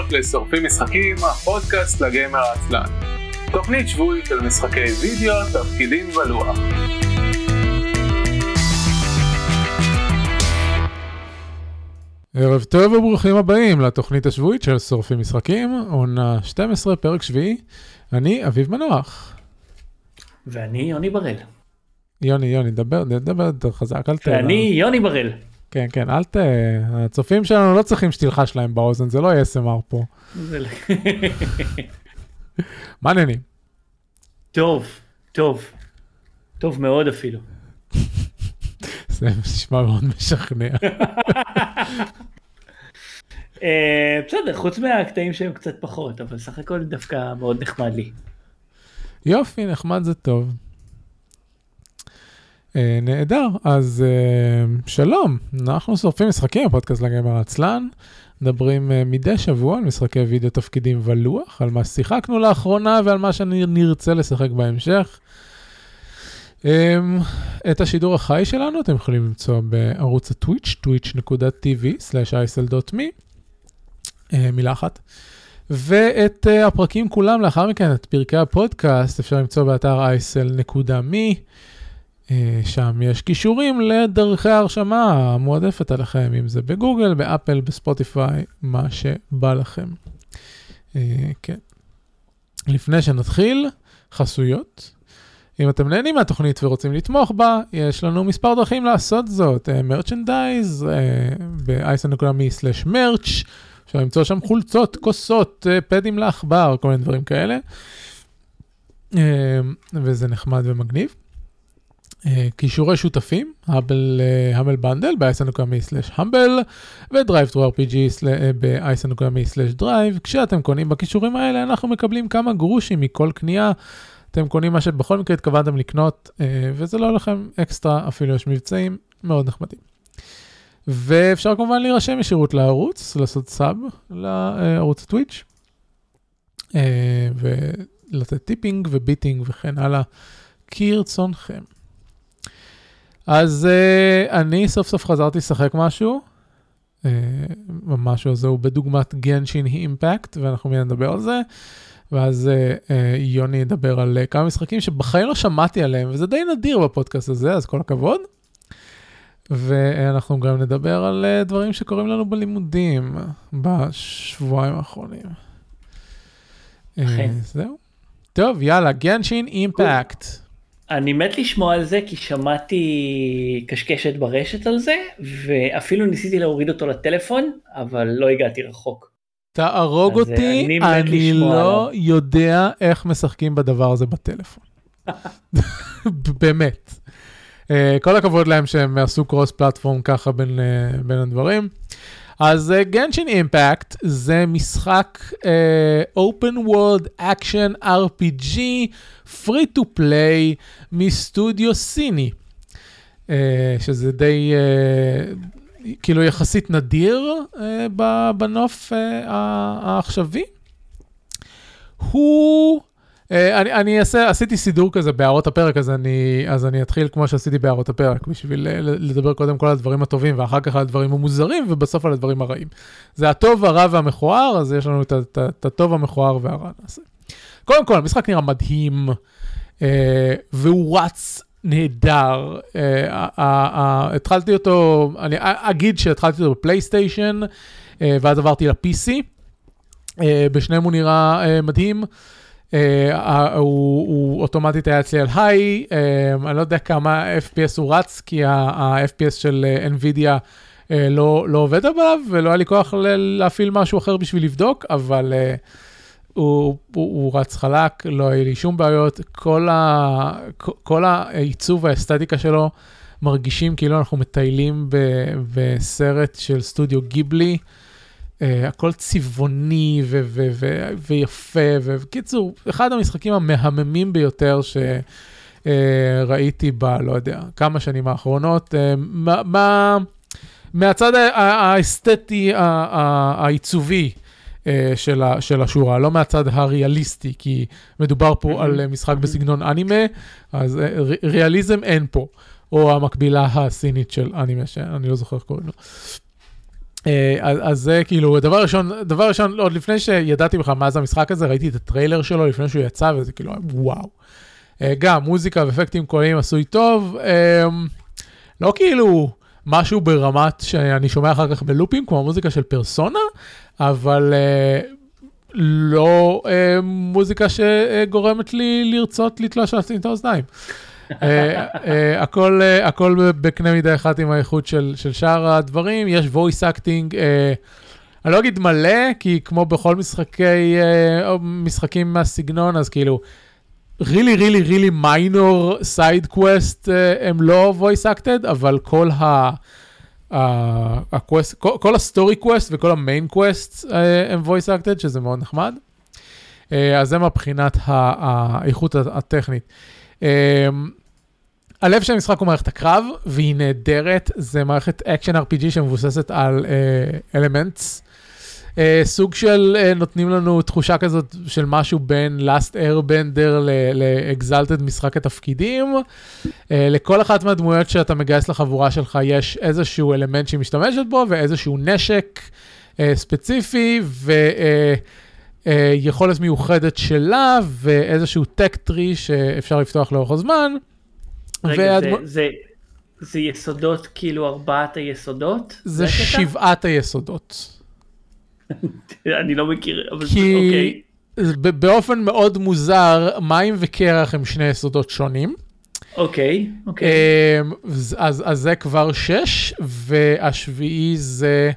הבאות לשורפים משחקים, הפודקאסט לגיימר העצלן. תוכנית שבועית של משחקי וידאו, תפקידים ולוח. ערב טוב וברוכים הבאים לתוכנית השבועית של שורפים משחקים, עונה 12, פרק שביעי. אני אביב מנוח. ואני יוני בראל. יוני, יוני, דבר, דבר יותר חזק, אל ת... ואני יוני בראל. כן, כן, אל ת... הצופים שלנו לא צריכים שתלחש להם באוזן, זה לא יהיה SMR פה. לא- מה העניינים? טוב, טוב. טוב מאוד אפילו. זה נשמע מאוד משכנע. אה, בסדר, חוץ מהקטעים שהם קצת פחות, אבל סך הכל דווקא מאוד נחמד לי. יופי, נחמד זה טוב. אה, נהדר, אז אה, שלום, אנחנו שורפים משחקים בפודקאסט לגמר העצלן, מדברים אה, מדי שבוע על משחקי וידאו תפקידים ולוח, על מה שיחקנו לאחרונה ועל מה שנרצה לשחק בהמשך. אה, את השידור החי שלנו אתם יכולים למצוא בערוץ הטוויץ', twitch.tv/isl.me, מילה אחת. ואת uh, הפרקים כולם לאחר מכן, את פרקי הפודקאסט, אפשר למצוא באתר isl.me, שם יש קישורים לדרכי ההרשמה המועדפת עליכם, אם זה בגוגל, באפל, בספוטיפיי, מה שבא לכם. Uh, כן. לפני שנתחיל, חסויות. אם אתם נהנים מהתוכנית ורוצים לתמוך בה, יש לנו מספר דרכים לעשות זאת. מרצ'נדייז, ב-isl.me/מרץ', אפשר למצוא שם חולצות, כוסות, אה, פדים לעכבר, כל מיני דברים כאלה. אה, וזה נחמד ומגניב. אה, קישורי שותפים, Humble Bundle ב-isnocami/ Humble ו DriveThru RPG ב-isnocami/ drive. כשאתם קונים בקישורים האלה, אנחנו מקבלים כמה גרושים מכל קנייה. אתם קונים מה שבכל מקרה התכוונתם לקנות, וזה לא לכם אקסטרה, אפילו יש מבצעים מאוד נחמדים. ואפשר כמובן להירשם ישירות לערוץ, לעשות sub לערוץ ה Twitch, אה, ולתת tipping ו bitting וכן הלאה, כרצונכם. אז uh, אני סוף סוף חזרתי לשחק משהו, uh, המשהו הזה הוא בדוגמת Genshin Impact, ואנחנו מיד נדבר על זה. ואז uh, uh, יוני ידבר על uh, כמה משחקים שבחיים לא שמעתי עליהם, וזה די נדיר בפודקאסט הזה, אז כל הכבוד. ואנחנו גם נדבר על uh, דברים שקורים לנו בלימודים בשבועיים האחרונים. Uh, זהו. טוב, יאללה, גנשין אימפקט. אני מת לשמוע על זה כי שמעתי קשקשת ברשת על זה, ואפילו ניסיתי להוריד אותו לטלפון, אבל לא הגעתי רחוק. תהרוג אה, אותי, אני אני לא עליו. יודע איך משחקים בדבר הזה בטלפון. באמת. Uh, כל הכבוד להם שהם עשו קרוס פלטפורם ככה בין, uh, בין הדברים. אז גנשין uh, אימפקט זה משחק open world action RPG free to play מסטודיו סיני, uh, שזה די uh, כאילו יחסית נדיר uh, בנוף uh, העכשווי. הוא... Uh, אני, אני אעשה, עשיתי סידור כזה בהערות הפרק, אז אני, אז אני אתחיל כמו שעשיתי בהערות הפרק, בשביל uh, לדבר קודם כל על הדברים הטובים, ואחר כך על הדברים המוזרים, ובסוף על הדברים הרעים. זה הטוב, הרע והמכוער, אז יש לנו את, הטוב, המכוער והרע נעשה. קודם כל, המשחק נראה מדהים, uh, והוא רץ נהדר. Uh, uh, התחלתי אותו, אני אגיד שהתחלתי אותו בפלייסטיישן, uh, ואז עברתי ל-PC. בשניהם הוא נראה מדהים. Uh, הוא, אוטומטית היה אצלי על היי, uh, אני לא יודע כמה FPS הוא רץ, כי ה-FPS של uh, NVIDIA לא, לא עובד עליו, ולא היה לי כוח להפעיל משהו אחר בשביל לבדוק, אבל הוא, הוא, הוא רץ חלק, לא היה לי שום בעיות, כל, ה, כל העיצוב והאסתטיקה שלו מרגישים כאילו אנחנו מטיילים ב, בסרט של סטודיו גיבלי. Uh, הכל צבעוני ויפה, ובקיצור, אחד המשחקים המהממים ביותר שראיתי ב, לא יודע, כמה שנים האחרונות, uh, מה, מה, מהצד האסתטי, העיצובי uh, של, של השורה, לא מהצד הריאליסטי, כי מדובר פה על uh, משחק בסגנון אנימה, אז uh, ריאליזם אין פה, או המקבילה הסינית של אנימה, שאני לא זוכר איך קוראים לו. אה, אז, זה כאילו, דבר ראשון, דבר ראשון, עוד לפני שידעתי בכלל מה זה המשחק הזה, ראיתי את הטריילר שלו לפני שהוא יצא, וזה כאילו, וואו. אה, גם מוזיקה ואפקטים קוליים עשוי טוב, אה, לא כאילו משהו ברמת שאני שומע אחר כך בלופים, כמו המוזיקה של פרסונה, אבל לא מוזיקה שגורמת לי לרצות לתלוש לעצמי את האוזניים. אה, אה, הכל, אה, הכל בקנה מידה אחת עם האיכות של, של שאר הדברים, יש voice acting, אני לא אגיד מלא, כי כמו בכל משחקי, משחקים מהסגנון, אז כאילו, really, really, really minor side quest הם לא voice acted, אבל כל ה... ה quest, כל, כל ה story quest וכל ה main quest הם voice acted, שזה מאוד נחמד. אז זה מבחינת האיכות הטכנית. הלב של המשחק הוא מערכת הקרב, והיא נהדרת, זה מערכת action RPG שמבוססת על elements. Uh, uh, סוג של uh, נותנים לנו תחושה כזאת של משהו בין Last Airbender ל-Exalted משחק התפקידים. Uh, לכל אחת מהדמויות שאתה מגייס לחבורה שלך יש איזשהו אלמנט שהיא משתמשת בו ואיזשהו נשק uh, ספציפי ויכולת uh, מיוחדת שלה ואיזשהו tech tree שאפשר לפתוח לאורך הזמן. רגע, והדמ... זה, זה, זה יסודות, כאילו ארבעת היסודות? זה, זה שבעת היסודות. אני לא מכיר, אבל כי... אוקיי. באופן מאוד מוזר, מים וקרח הם שני יסודות שונים. אוקיי, אוקיי. אמ, אז, אז זה כבר שש, והשביעי זה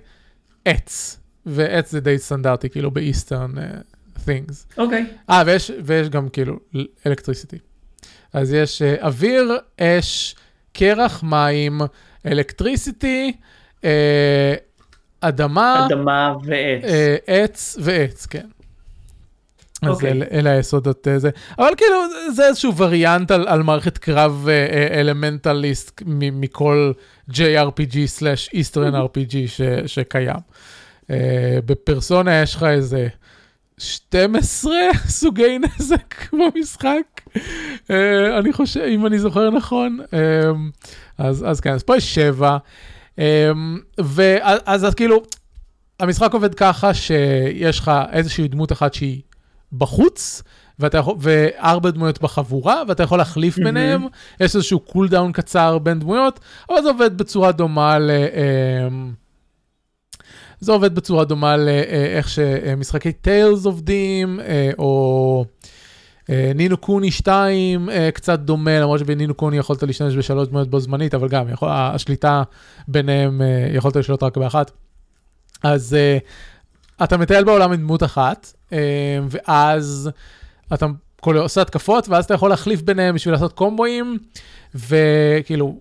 עץ. ועץ זה די סטנדרטי, כאילו באיסטרן uh, things. אוקיי. אה, ויש, ויש גם כאילו אלקטריסיטי. אז יש uh, אוויר, אש, קרח, מים, אלקטריסיטי, uh, אדמה. אדמה ועץ. Uh, עץ ועץ, כן. אז okay. אוקיי. אלה, אלה היסודות זה. אבל כאילו, זה איזשהו וריאנט על, על מערכת קרב אלמנטליסט מכל JRPG/Eastern RPG ש, שקיים. בפרסונה יש לך איזה 12 סוגי נזק במשחק, uh, אני חושב, אם אני זוכר נכון. Um, אז, אז כן, אז פה יש 7. Um, ואז אז כאילו, המשחק עובד ככה שיש לך איזושהי דמות אחת שהיא בחוץ, ואתה יכול, וארבע דמויות בחבורה, ואתה יכול להחליף mm-hmm. ביניהם, יש איזשהו cooldown קצר בין דמויות, אבל זה עובד בצורה דומה ל... Um, זה עובד בצורה דומה לאיך שמשחקי Tales עובדים, אה, או אה, נינו קוני 2 אה, קצת דומה, למרות שבנינו קוני יכולת להשתמש בשלוש דמויות בו זמנית, אבל גם יכול, השליטה ביניהם יכולת לשלוט רק באחת. אז אתה מטייל בעולם עם דמות אחת, ואז אתה עושה התקפות, ואז אתה יכול להחליף ביניהם בשביל לעשות קומבואים, וכאילו...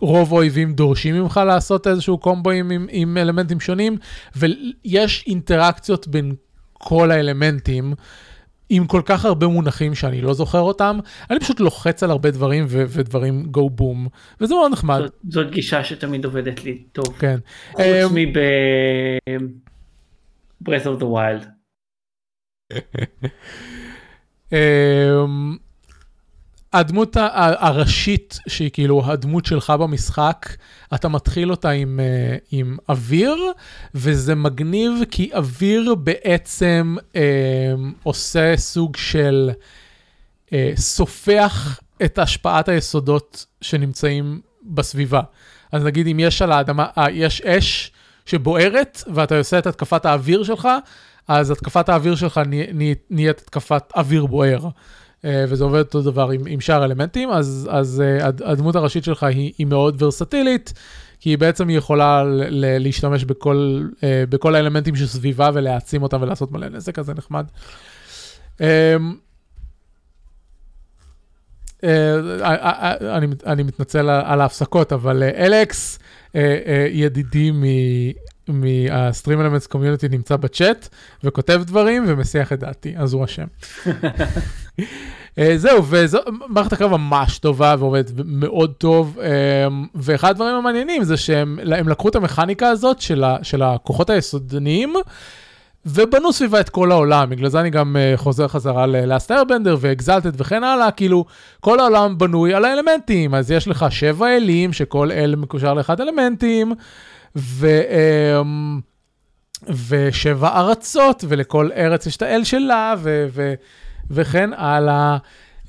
רוב האויבים דורשים ממך לעשות איזשהו קומבו עם, עם אלמנטים שונים, ויש אינטראקציות בין כל האלמנטים. עם כל כך הרבה מונחים שאני לא זוכר אותם, אני פשוט לוחץ על הרבה דברים ו- ודברים go boom, וזה מאוד נחמד. זאת, זאת גישה שתמיד עובדת לי טוב. כן. חוץ um, מב... breath of the wild. הדמות הראשית, שהיא כאילו הדמות שלך במשחק, אתה מתחיל אותה עם, uh, עם אוויר, וזה מגניב כי אוויר בעצם uh, עושה סוג של uh, סופח את השפעת היסודות שנמצאים בסביבה. אז נגיד אם יש על האדמה, uh, יש אש שבוערת, ואתה עושה את התקפת האוויר שלך, אז התקפת האוויר שלך נהיית התקפת אוויר בוער. אה, וזה עובד אותו דבר עם, עם שאר אלמנטים, אז, אז uh, הדמות הראשית שלך היא, היא מאוד ורסטילית, כי היא בעצם יכולה ל- להשתמש בכל, uh, בכל האלמנטים שסביבה ולהעצים אותם ולעשות מלא נזק, אז זה נחמד. Uh, אני, מתנצל על ההפסקות, אבל אלכס, ידידי מהסטרים אלמנטס קומיוניטי נמצא בצ'אט וכותב דברים ומסיח את דעתי, אז הוא אשם. אה, זהו, ומערכת הקרב ממש טובה ועובדת מאוד טוב, אה, ואחד הדברים המעניינים זה שהם לקחו את המכניקה הזאת של, ה, של הכוחות היסודניים, ובנו סביבה את כל העולם, בגלל זה אני גם uh, חוזר חזרה ל-Last Airbender ו-Exalted וכן הלאה, כאילו כל העולם בנוי על האלמנטים, אז יש לך שבע אלים, שכל אל מקושר לאחד אלמנטים, ו, ושבע ארצות, ולכל ארץ יש את האל שלה, ו, ו, וכן הלאה.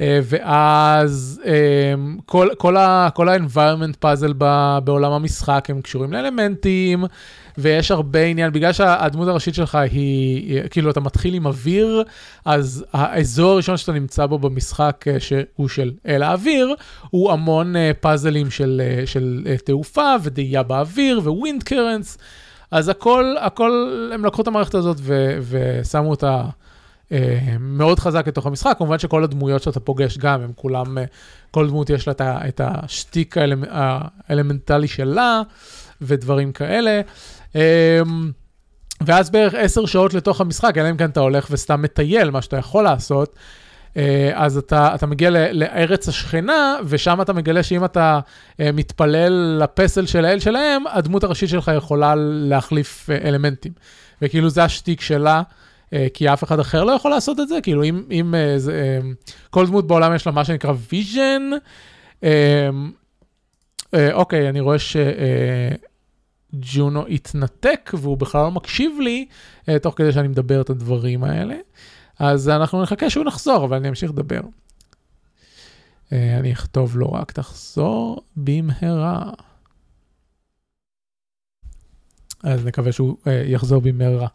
אה, ואז אמ, כל, כל, ה, כל ה-environment puzzle בעולם המשחק הם קשורים לאלמנטים, ויש הרבה עניין, בגלל שהדמות הראשית שלך היא, כאילו אתה מתחיל עם אוויר, אז האזור הראשון שאתה נמצא בו במשחק, אה, שהוא של אל האוויר, הוא המון אה, פאזלים של, של תעופה ודאייה באוויר wind currents, אז הכל, הכל, הם לקחו את המערכת הזאת ו, ושמו אותה. אה, מאוד חזק לתוך המשחק, כמובן שכל הדמויות שאתה פוגש גם, הם כולם, אה, כל דמות יש לה את השטיק האלמנטלי שלה ודברים כאלה. אה, ואז בערך עשר שעות לתוך המשחק, אלא אם כן אתה הולך וסתם מטייל, מה שאתה יכול לעשות, אז אתה, אתה מגיע לארץ השכנה, ושם אתה מגלה שאם אתה מתפלל לפסל של האל שלהם, הדמות הראשית שלך יכולה להחליף אלמנטים. וכאילו זה השטיק שלה. אה, כי אף אחד אחר לא יכול לעשות את זה, כאילו אם, אם אה, זה, אה, כל דמות בעולם יש לה מה שנקרא vision, אוקיי, אני רואה שג'ונו התנתק והוא בכלל לא מקשיב לי, תוך כדי שאני מדבר את הדברים האלה, אז אנחנו נחכה שהוא נחזור, אבל אני אמשיך לדבר. אני אכתוב לו רק תחזור במהרה. אז נקווה שהוא יחזור במהרה.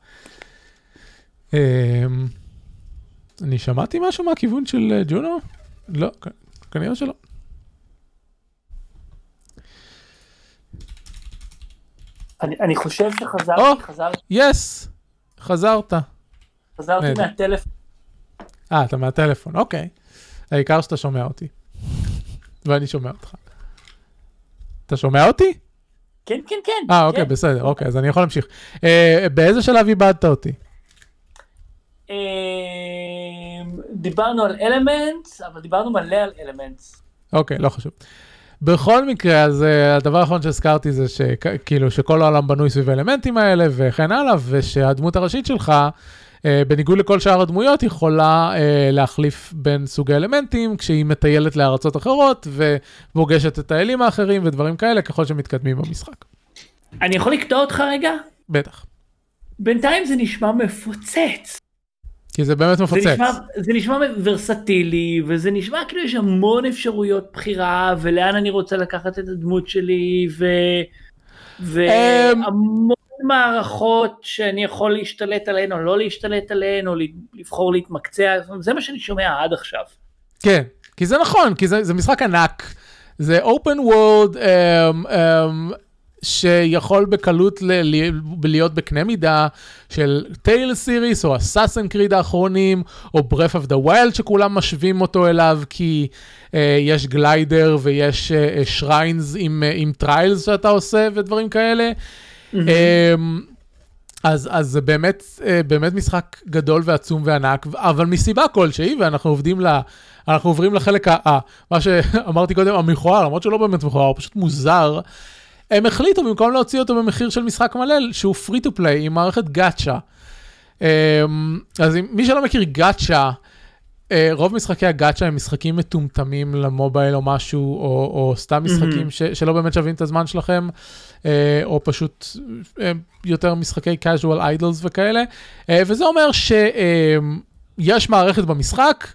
אמ, אני שמעתי משהו מהכיוון של אה, ג'ונו? לא, כנראה שלא. אני, אני חושב שחזרתי, oh, חזרתי. יס, חזרת. חזרתי נדע. מהטלפון. אה, אתה מהטלפון, אוקיי. העיקר שאתה שומע אותי. ואני שומע אותך. אתה שומע אותי? כן, כן, כן. אה, אוקיי, כן. בסדר, אוקיי, אז אני יכול להמשיך. אה, באיזה שלב איבדת אותי? אמ, דיברנו על אלמנטס, אבל דיברנו מלא על אלמנטס. אוקיי, לא חשוב. בכל מקרה, אז uh, הדבר האחרון שהזכרתי זה שכאילו שכל העולם בנוי סביב האלמנטים האלה וכן הלאה, ושהדמות הראשית שלך, uh, בניגוד לכל שאר הדמויות, יכולה uh, להחליף בין סוגי אלמנטים כשהיא מטיילת לארצות אחרות ופוגשת את האלים האחרים ודברים כאלה ככל שמתקדמים במשחק. אני יכול לקטוע אותך רגע? בטח. בינתיים זה נשמע מפוצץ. כי זה באמת מפוצץ. זה נשמע, זה נשמע ורסטילי, וזה נשמע כאילו יש המון אפשרויות בחירה, ולאן אני רוצה לקחת את הדמות שלי, ו... והמון מערכות שאני יכול להשתלט עליהן או לא להשתלט עליהן, או לבחור להתמקצע, זה מה שאני שומע עד עכשיו. כן, כי זה נכון, כי זה, זה משחק ענק. זה open world, um, um, שיכול בקלות ל- להיות בקנה מידה של טייל סיריס או Assassin's Creed האחרונים, או Breath of the Wild שכולם משווים אותו אליו כי uh, יש glider ויש shrines uh, עם, uh, עם trials שאתה עושה ודברים כאלה. Mm-hmm. Um, אז, אז זה באמת, uh, באמת משחק גדול ועצום וענק, אבל מסיבה כלשהי, ואנחנו עובדים ל... אנחנו עוברים לחלק, ה, מה שאמרתי קודם, המכוער, למרות שלא באמת מכוער, הוא פשוט מוזר. הם החליטו במקום להוציא אותו במחיר של משחק מלא, שהוא פרי טו פליי עם מערכת גאצ'ה. אמ, אז מי שלא מכיר גאצ'ה, אה, רוב משחקי הגאצ'ה הם משחקים מטומטמים למובייל או משהו, או, או סתם משחקים ש, שלא באמת שווים את הזמן שלכם, אה, או פשוט אה, יותר משחקי casual idols וכאלה. וזה אומר שיש מערכת במשחק,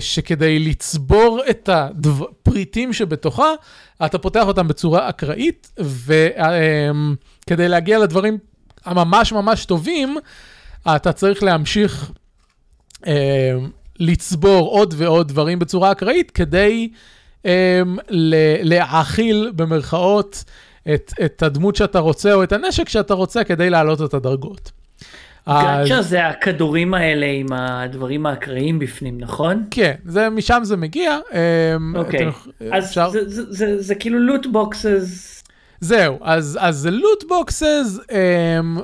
שכדי לצבור את הפריטים שבתוכה, אתה פותח אותם בצורה אקראית, וכדי להגיע לדברים הממש ממש טובים, אתה צריך להמשיך לצבור עוד ועוד דברים בצורה אקראית, כדי להאכיל במרכאות את, את הדמות שאתה רוצה או את הנשק שאתה רוצה כדי להעלות את הדרגות. gacha אז... זה הכדורים האלה עם הדברים האקראיים בפנים, נכון? כן, זה, משם זה מגיע. אמ, אוקיי, אז אפשר... זה, זה, זה, זה כאילו loot boxes. זהו, אז, אז זה loot boxes, אמ,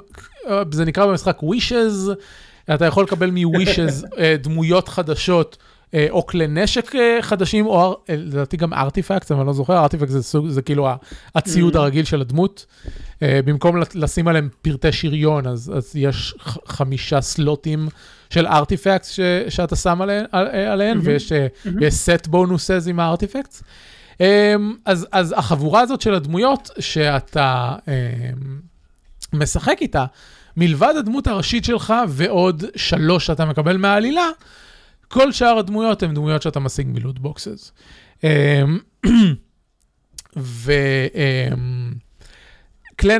זה נקרא במשחק wishes, אתה יכול לקבל מ-wishes אה, דמויות חדשות. אה, או כלי נשק אה, חדשים, או לדעתי גם artifact, אבל אני לא זוכר, artifact זה, סוג, זה כאילו הציוד mm. הרגיל של הדמות. אה, במקום לשים עליהם פרטי שריון, אז, אז יש חמישה סלוטים של ארטיפקט שאתה שם עליהן, עליהן mm-hmm. ויש mm-hmm. set bonuses עם הארטיפקט. אמ, אז, אז החבורה הזאת של הדמויות שאתה אמ, משחק איתה, מלבד הדמות הראשית שלך ועוד שלוש שאתה מקבל מהעלילה, כל שאר הדמויות הן דמויות שאתה משיג מלוט בוקסס. וכלי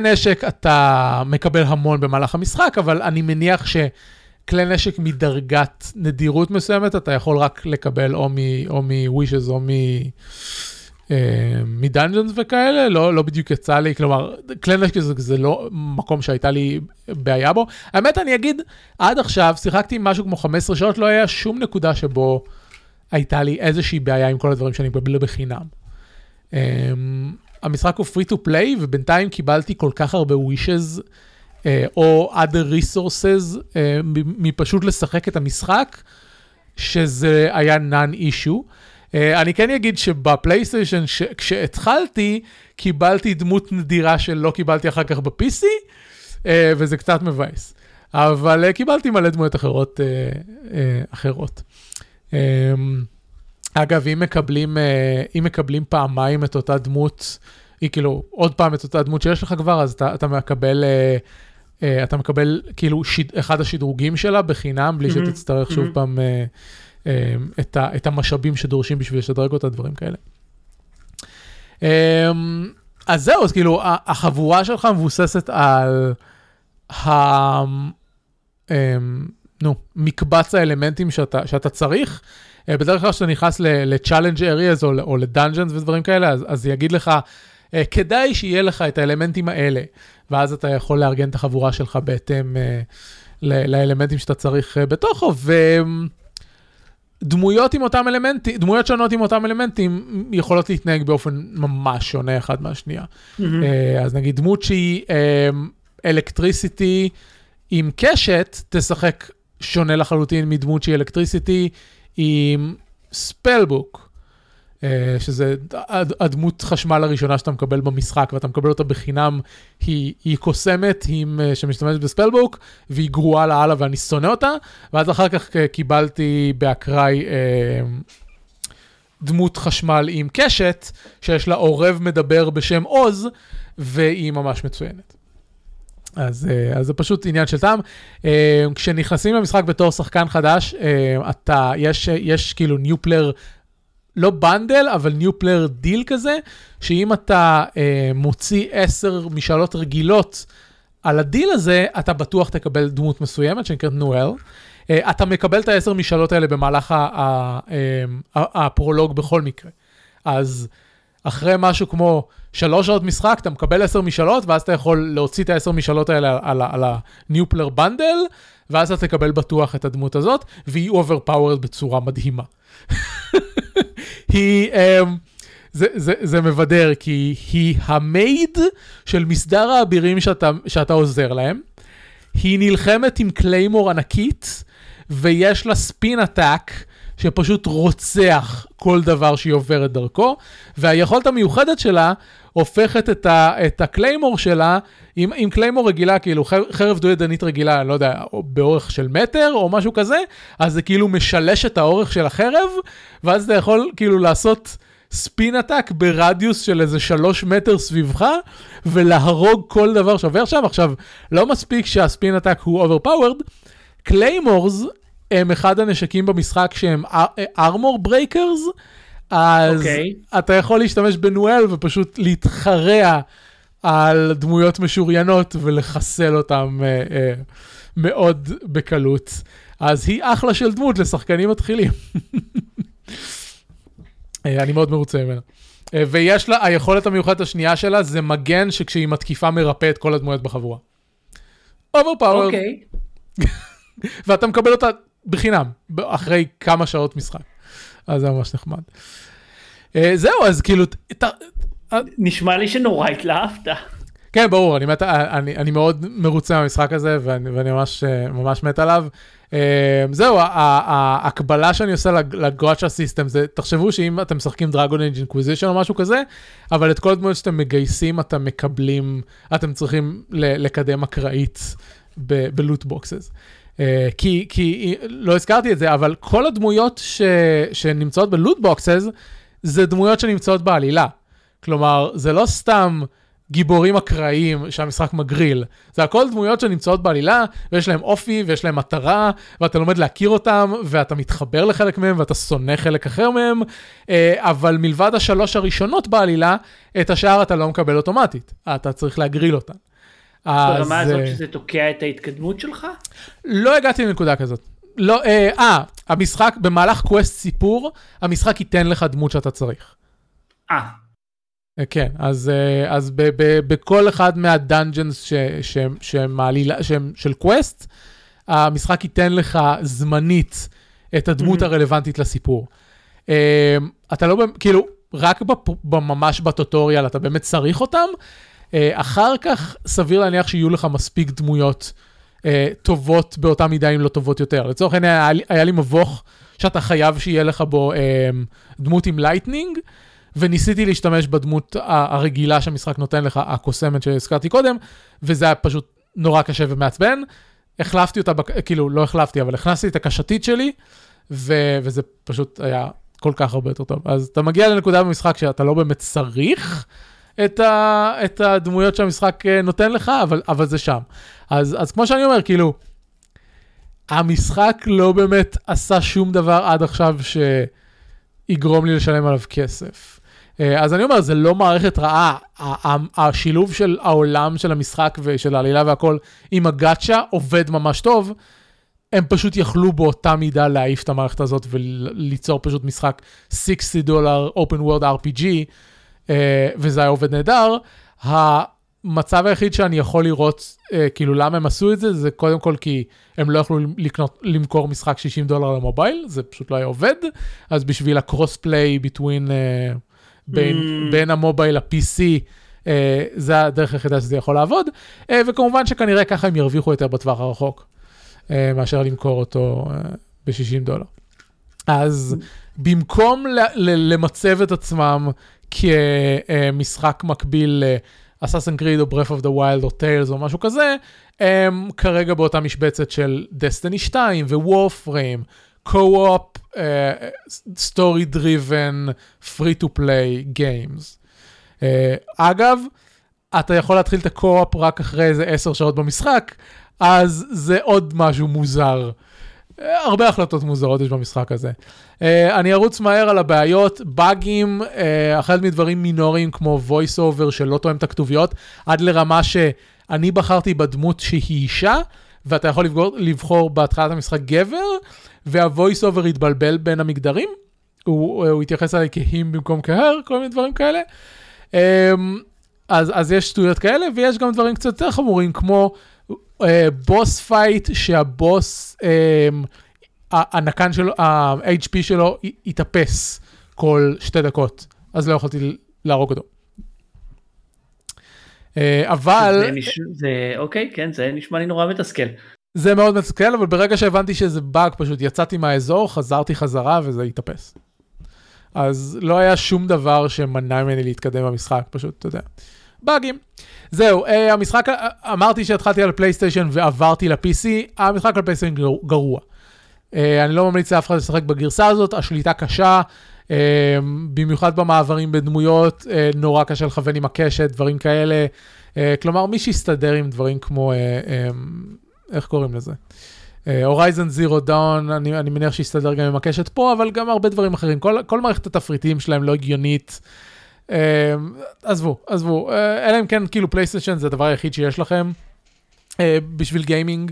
נשק אתה מקבל המון במהלך המשחק, אבל אני מניח שכלי נשק מדרגת נדירות מסוימת, אתה יכול רק לקבל או מ-wishes או מ... מדאנג'ונס וכאלה, לא, לא בדיוק יצא לי, כלומר, כלי נשק זה, זה לא מקום שהייתה לי בעיה בו. האמת, אני אגיד, עד עכשיו שיחקתי משהו כמו 15 שעות, לא היה שום נקודה שבו הייתה לי איזושהי בעיה עם כל הדברים שאני מקבל בחינם. Um, המשחק הוא free to play, ובינתיים קיבלתי כל כך הרבה wishes, uh, או other resources, uh, מפשוט לשחק את המשחק, שזה היה non-issue. Uh, אני כן אגיד שבפלייסטיישן, כשהתחלתי, קיבלתי דמות נדירה שלא קיבלתי אחר כך ב-PC, uh, וזה קצת מבאס. אבל uh, קיבלתי מלא דמויות אחרות. אחרות. Um, אגב, אם מקבלים, אם מקבלים פעמיים את אותה דמות, היא כאילו עוד פעם את אותה דמות שיש לך כבר, אז אתה, אתה מקבל... Uh, אתה מקבל כאילו שיד, אחד השדרוגים שלה בחינם, בלי mm-hmm, שתצטרך mm-hmm. שוב פעם uh, אמ, את, ה, את המשאבים שדורשים בשביל לשדרג אותה, דברים כאלה. אמ, אז זהו, אז כאילו, החבורה שלך מבוססת על ה... אמ, נו, מקבץ האלמנטים שאתה, שאתה צריך. אה, בדרך כלל כשאתה נכנס ל-challenge areas או, או ל-dungeons ודברים כאלה, אז, אז יגיד לך, אה, כדאי שיהיה לך את האלמנטים האלה, ואז אתה יכול לארגן את החבורה שלך בהתאם אה, לאלמנטים שאתה צריך בתוכו, ו... דמויות עם אותם אלמנטים, דמויות שונות עם אותם אלמנטים יכולות להתנהג באופן ממש שונה אחד מהשנייה. Mm-hmm. אז נגיד דמות שהיא אלקטריסיטי עם קשת, תשחק שונה לחלוטין מדמות שהיא אלקטריסיטי עם ספלבוק. אה, שזה הדמות חשמל הראשונה שאתה מקבל במשחק, ואתה מקבל אותה בחינם, היא, היא קוסמת, היא אה, שמשתמשת בספלבוק, והיא גרועה לאללה ואני שונא אותה, ואז אחר כך אה, קיבלתי באקראי דמות חשמל עם קשת, שיש לה עורב מדבר בשם עוז, והיא ממש מצוינת. אז, אז זה פשוט עניין של טעם. כשנכנסים למשחק בתור שחקן חדש, אתה, יש, יש כאילו new player לא bundle, אבל new player deal כזה, שאם אתה אה, מוציא 10 משאלות רגילות על הדיל הזה, אתה בטוח תקבל דמות מסוימת שנקראת נואל. אה, אתה מקבל את ה-10 משאלות האלה במהלך אה, הפרולוג בכל מקרה. אז אחרי משהו כמו שלוש שעות משחק, אתה מקבל 10 משאלות, ואז אתה יכול להוציא את ה-10 משאלות האלה על ה-new player ואז אתה תקבל בטוח את הדמות הזאת, והיא overpowered בצורה מדהימה. היא, um, זה, זה, זה מבדר, כי היא המייד של מסדר האבירים שאתה, שאתה עוזר להם. היא נלחמת עם claymore ענקית, ויש לה spin attack, שפשוט רוצח כל דבר שהיא עוברת דרכו, והיכולת המיוחדת שלה הופכת את, ה, את ה claymore שלה, עם, עם claymore רגילה, כאילו חרב דו ידנית רגילה, לא יודע, באורך של מטר או משהו כזה, אז זה כאילו משלש את האורך של החרב, ואז אתה יכול כאילו לעשות spin attack ברדיוס של איזה שלוש מטר סביבך, ולהרוג כל דבר שעובר שם. עכשיו, לא מספיק שה spin attack הוא overpowered, claymores הם אחד הנשקים במשחק שהם armor breakers, אז okay. אוקיי. אתה יכול להשתמש בנואל ופשוט להתחרע על דמויות משוריינות ולחסל אותן uh, uh, מאוד בקלות. אז היא אחלה של דמות לשחקנים מתחילים. uh, אני מאוד מרוצה ממנה. Uh, ויש לה, היכולת המיוחדת השנייה שלה זה מגן שכשהיא מתקיפה מרפא את כל הדמויות בחבורה. overpower. אוקיי. ואתה מקבל אותה בחינם, אחרי כמה שעות משחק. אז זה ממש נחמד. Uh, זהו, אז כאילו... נשמע לי שנורא התלהבת. כן, ברור, אני, מת, אני, אני מאוד מרוצה מהמשחק הזה, ואני, ואני ממש, ממש מת עליו. Uh, זהו, ההקבלה שאני עושה ל gacha system זה, תחשבו שאם אתם משחקים Dragon Age Inquisition או משהו כזה, אבל את כל הדמויות שאתם מגייסים, אתם מקבלים, אתם צריכים לקדם אקראית ב loot boxes. אה, כי, כי לא הזכרתי את זה, אבל כל הדמויות ש, שנמצאות ב loot boxes, זה דמויות שנמצאות בעלילה. כלומר, זה לא סתם גיבורים אקראיים שהמשחק מגריל, זה הכל דמויות שנמצאות בעלילה, ויש להם אופי, ויש להם מטרה, ואתה לומד להכיר אותם, ואתה מתחבר לחלק מהם, ואתה שונא חלק אחר מהם, אה, אבל מלבד השלוש הראשונות בעלילה, את השאר אתה לא מקבל אוטומטית, אתה צריך להגריל אותן. ברמה הזאת אה, שזה תוקע את ההתקדמות שלך? לא הגעתי לנקודה כזאת. לא, אה, אה, המשחק, במהלך קווסט סיפור, המשחק ייתן לך דמות שאתה צריך. אה, אה, כן, אז, אה, אז ב, ב, בכל אחד מה dungeons ש, ש, שמעלילה, שהם של quest, המשחק ייתן לך זמנית את הדמות Mhm. הרלוונטית לסיפור. אה, אתה לא, כאילו, רק בפ, ממש ב tutorial אתה באמת צריך אותם, אחר כך סביר להניח שיהיו לך מספיק דמויות אה, טובות באותה מידה, אם לא טובות יותר. לצורך העניין, היה, לי- מבוך שאתה חייב שיהיה לך בו אה, דמות עם lightning, וניסיתי להשתמש בדמות הרגילה שהמשחק נותן לך, הקוסמת שהזכרתי קודם, וזה היה פשוט נורא קשה ומעצבן. החלפתי אותה. כאילו, לא החלפתי, אבל הכנסתי את הקשתית שלי, ו... וזה פשוט היה כל כך הרבה יותר טוב. אז אתה מגיע לנקודה במשחק שאתה לא באמת צריך את, ה... את הדמויות שהמשחק אה, נותן לך, אבל, אבל זה שם. אז, אז כמו שאני אומר, כאילו, המשחק לא באמת עשה שום דבר עד עכשיו שיגרום לי לשלם עליו כסף. אה, אז אני אומר, זה לא מערכת רעה. השילוב של העולם של המשחק ושל העלילה והכל עם הגאצ'ה עובד ממש טוב. הם פשוט יכלו באותה מידה להעיף את המערכת הזאת וליצור פשוט משחק 60 דולר open world RPG, וזה היה עובד נהדר. המצב היחיד שאני יכול לראות, אה, כאילו למה הם עשו את זה, זה קודם כל כי הם לא יכלו לקנות, למכור משחק 60 דולר למובייל, זה פשוט לא היה עובד, אז בשביל הקרוס פליי between, אה, בין, Mm. בין המובייל ל-PC, אה, זה הדרך היחידה שזה יכול לעבוד, אה, וכמובן שכנראה ככה הם ירוויחו יותר בטווח הרחוק, אה, מאשר למכור אותו אה, ב-60 דולר. אז במקום ל- ל- למצב את עצמם כמשחק מקביל ל Assassin's Creed או Breath of the Wild או Tales או משהו כזה, הם כרגע באותה משבצת של Destiny 2 ו Warframe, co-op, uh, story driven, free to play games. Uh, אגב, אתה יכול להתחיל את ה-co-op רק אחרי איזה 10 שעות במשחק, אז זה עוד משהו מוזר. אה, הרבה החלטות מוזרות יש במשחק הזה. Uh, אני ארוץ מהר על הבעיות, באגים, uh, החל מדברים מינוריים כמו voice over שלא תואם את הכתוביות, עד לרמה שאני בחרתי בדמות שהיא אישה, ואתה יכול לבחור, לבחור בהתחלת המשחק גבר, וה-voice over התבלבל בין המגדרים, הוא, הוא התייחס אליי כ him במקום כ her, כל מיני דברים כאלה. Um, אז, אז יש שטויות כאלה, ויש גם דברים קצת יותר חמורים, כמו boss uh, fight שהבוס, um, הנקן שלו, ה-HP שלו יתאפס כל שתי דקות, אז לא יכולתי להרוג אותו. Uh, אבל... זה, נש... זה אוקיי, כן, זה נשמע לי נורא מתסכל. זה מאוד מתסכל, אבל ברגע שהבנתי שזה באג, פשוט יצאתי מהאזור, חזרתי חזרה וזה התאפס. אז לא היה שום דבר שמנע ממני להתקדם במשחק, פשוט, אתה יודע. באגים. זהו, אה, המשחק, אה, אמרתי שהתחלתי על פלייסטיישן ועברתי ל-PC, המשחק על פלייסטיישן גר- גרוע. אה, אני לא ממליץ לאף אחד לשחק בגרסה הזאת, השליטה קשה, אה, במיוחד במעברים בדמויות, אה, נורא קשה לכוון עם הקשת, דברים כאלה. אה, כלומר, מי שיסתדר עם דברים כמו, אה, אה, איך קוראים לזה? Horizon Zero Dawn, אני מניח שיסתדר גם עם הקשת פה, אבל גם הרבה דברים אחרים. כל, כל מערכת התפריטים שלהם לא הגיונית. אה, עזבו, עזבו, אה, אלא אם כן כאילו פלייסטיישן זה הדבר היחיד שיש לכם אה, בשביל גיימינג,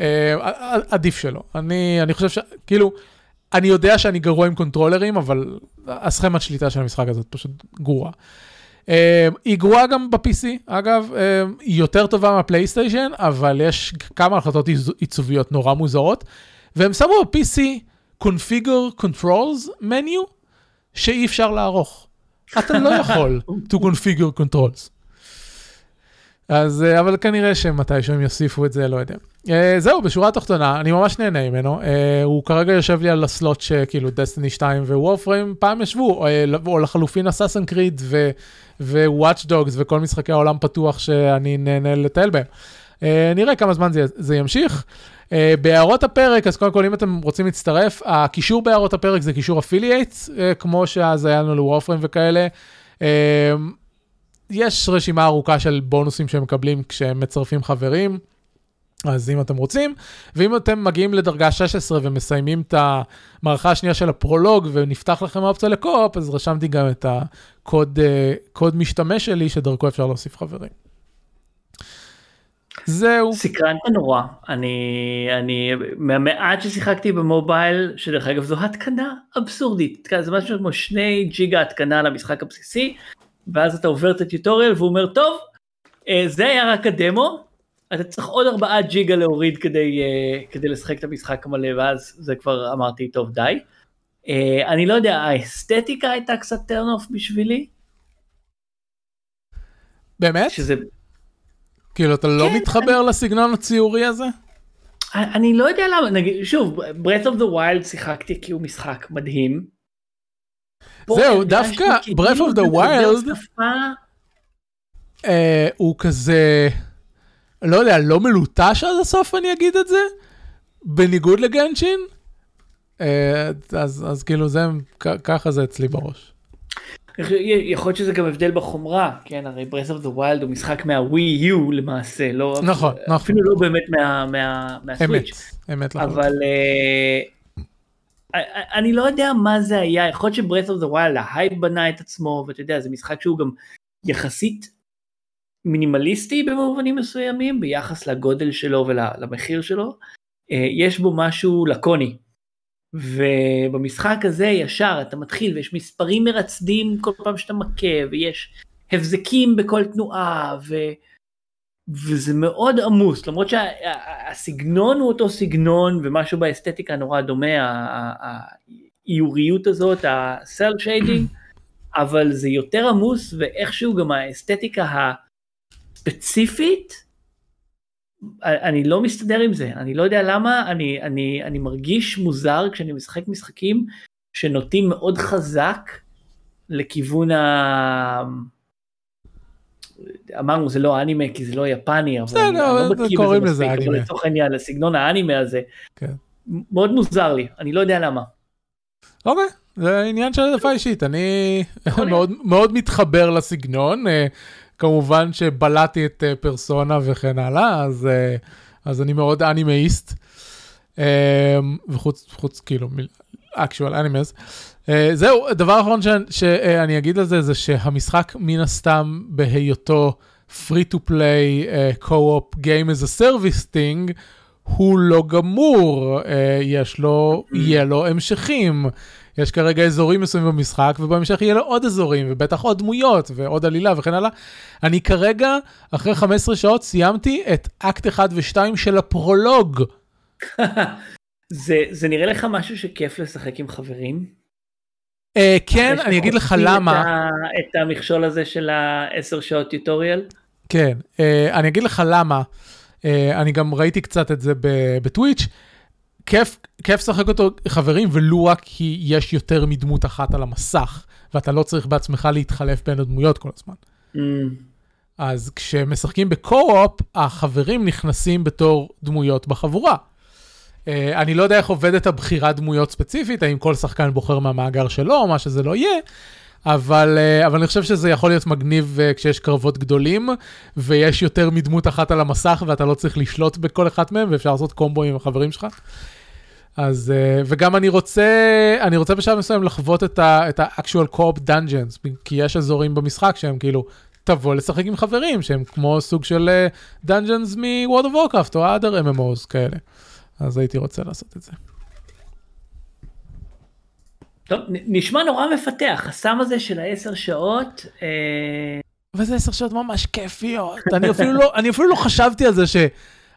אה, עדיף שלא. אני, אני חושב ש... כאילו, אני יודע שאני גרוע עם קונטרולרים, אבל הסכמת שליטה של המשחק הזאת פשוט גרועה. Uh, היא גרועה גם ב-PC, אגב, uh, היא יותר טובה מהפלייסטיישן, אבל יש כמה החלטות עיצוביות נורא מוזרות, והם שמו ב-PC configure controls menu שאי אפשר לערוך. אתה לא יכול to configure controls. אז, uh, אבל כנראה שמתישהו הם יוסיפו את זה, לא יודע. Uh, זהו, בשורה התחתונה, אני ממש נהנה ממנו. Uh, הוא כרגע יושב לי על ה slot שכאילו Destiny 2 ו Warframe פעם ישבו, או, או לחלופין Assassin's Creed ו... ו-Watch Dogs וכל משחקי העולם פתוח שאני נהנה לטייל בהם. נראה כמה זמן זה, זה ימשיך. אה, בהערות הפרק, אז קודם כל אם אתם רוצים להצטרף, הקישור בהערות הפרק זה קישור affiliates, כמו שאז היה לנו לוורפריים וכאלה. אה, יש רשימה ארוכה של בונוסים שהם מקבלים כשהם מצרפים חברים. אז אם אתם רוצים, ואם אתם מגיעים לדרגה 16 ומסיימים את המערכה השנייה של הפרולוג ונפתח לכם האופציה לקו-אופ, אז רשמתי גם את הקוד קוד משתמש שלי שדרכו אפשר להוסיף חברים. זהו. סקרנת נורא, אני, אני, מהמעט ששיחקתי במובייל, שדרך אגב זו התקנה אבסורדית, זה משהו כמו שני ג'יגה התקנה למשחק הבסיסי, ואז אתה עובר את הטיוטוריאל והוא אומר, טוב, אה, זה היה רק הדמו, אתה צריך עוד ארבעה ג'יגה להוריד כדי, uh, כדי לשחק את המשחק המלא, ואז זה כבר אמרתי, טוב די. Uh, אני לא יודע, האסתטיקה הייתה קצת טרן אוף בשבילי. באמת? שזה... כאילו אתה לא כן, מתחבר אני... לסגנון הציורי הזה? אני לא יודע למה, נגיד, שוב, Breath of the Wild שיחקתי כי הוא משחק מדהים. זהו, דווקא Breath of the Wild uh, הוא כזה... לא יודע, לא מלוטש עד הסוף אני אגיד את זה, בניגוד לגנשין. אה, אז, אז כאילו זה, ככה זה אצלי בראש. יכול להיות שזה גם הבדל בחומרה, כן, הרי Breath of the Wild הוא משחק מהווי יו למעשה, לא, נכון, נכון. אפילו לא באמת מה, מה, מהסוויץ'. אמת, אמת. אבל uh, אני לא יודע מה זה היה, יכול להיות ש-Breath of the Wild, ההייפ בנה את עצמו, ואתה יודע, זה משחק שהוא גם יחסית מינימליסטי במובנים מסוימים ביחס לגודל שלו ולמחיר שלו, אה, יש בו משהו לקוני. ובמשחק הזה ישר אתה מתחיל ויש מספרים מרצדים כל פעם שאתה מכה ויש הבזקים בכל תנועה ו... וזה מאוד עמוס למרות שהסגנון הוא אותו סגנון ומשהו באסתטיקה נורא דומה האיוריות הזאת ה cel shading אבל זה יותר עמוס ואיכשהו גם האסתטיקה ספציפית, אני לא מסתדר עם זה, אני לא יודע למה, אני, אני, אני מרגיש מוזר כשאני משחק משחקים שנוטים מאוד חזק לכיוון ה... אמרנו זה לא אנימה כי זה לא יפני, אבל אני לא בקיא בזה מספיק, אבל לצורך העניין, לסגנון האנימה הזה, כן. מאוד מוזר לי, אני לא יודע למה. אוקיי, זה עניין של העדפה אישית, אני מאוד, מאוד מתחבר לסגנון. אה, כמובן שבלעתי את uh, פרסונה וכן הלאה, אז, uh, אז אני מאוד אנימאיסט. Um, וחוץ, חוץ כאילו, אקשואל אנימס. Uh, זהו, דבר אחרון שאני, שאני אגיד על זה, זה שהמשחק מן הסתם בהיותו free to play co-op game as a service thing, הוא לא גמור, uh, יש לו, יהיה לו המשכים. יש כרגע אזורים מסוימים במשחק, ובהמשך יהיה לו עוד אזורים, ובטח עוד דמויות, ועוד עלילה וכן הלאה. אני כרגע, אחרי 15 שעות, סיימתי את אקט 1 ו-2 של הפרולוג. זה, זה נראה לך משהו שכיף לשחק עם חברים? Uh, כן, אני אגיד לך למה. את, ה, את המכשול הזה של ה-10 שעות טיוטוריאל? כן, uh, אני אגיד לך למה. Uh, אני גם ראיתי קצת את זה בטוויץ'. כיף, כיף לשחק אותו חברים, ולו רק כי יש יותר מדמות אחת על המסך, ואתה לא צריך בעצמך להתחלף בין הדמויות כל הזמן. Mm. אז כשמשחקים בקו-אופ, החברים נכנסים בתור דמויות בחבורה. Uh, אני לא יודע איך עובדת הבחירת דמויות ספציפית, האם כל שחקן בוחר מהמאגר שלו, או מה שזה לא יהיה, אבל, uh, אבל אני חושב שזה יכול להיות מגניב uh, כשיש קרבות גדולים, ויש יותר מדמות אחת על המסך, ואתה לא צריך לשלוט בכל אחת מהם, ואפשר לעשות קומבו עם החברים שלך. אז, uh, וגם אני רוצה, אני רוצה בשלב מסוים לחוות את ה-actual co-op dungeons, כי יש אזורים במשחק שהם כאילו, תבוא לשחק עם חברים, שהם כמו סוג של dungeons מ-World of Warcraft או other MMOs כאלה. אז הייתי רוצה לעשות את זה. טוב, נשמע נורא מפתח, הסם הזה של העשר שעות. אה... וזה עשר שעות ממש כיפיות, אני אפילו לא, אני אפילו לא חשבתי על זה ש...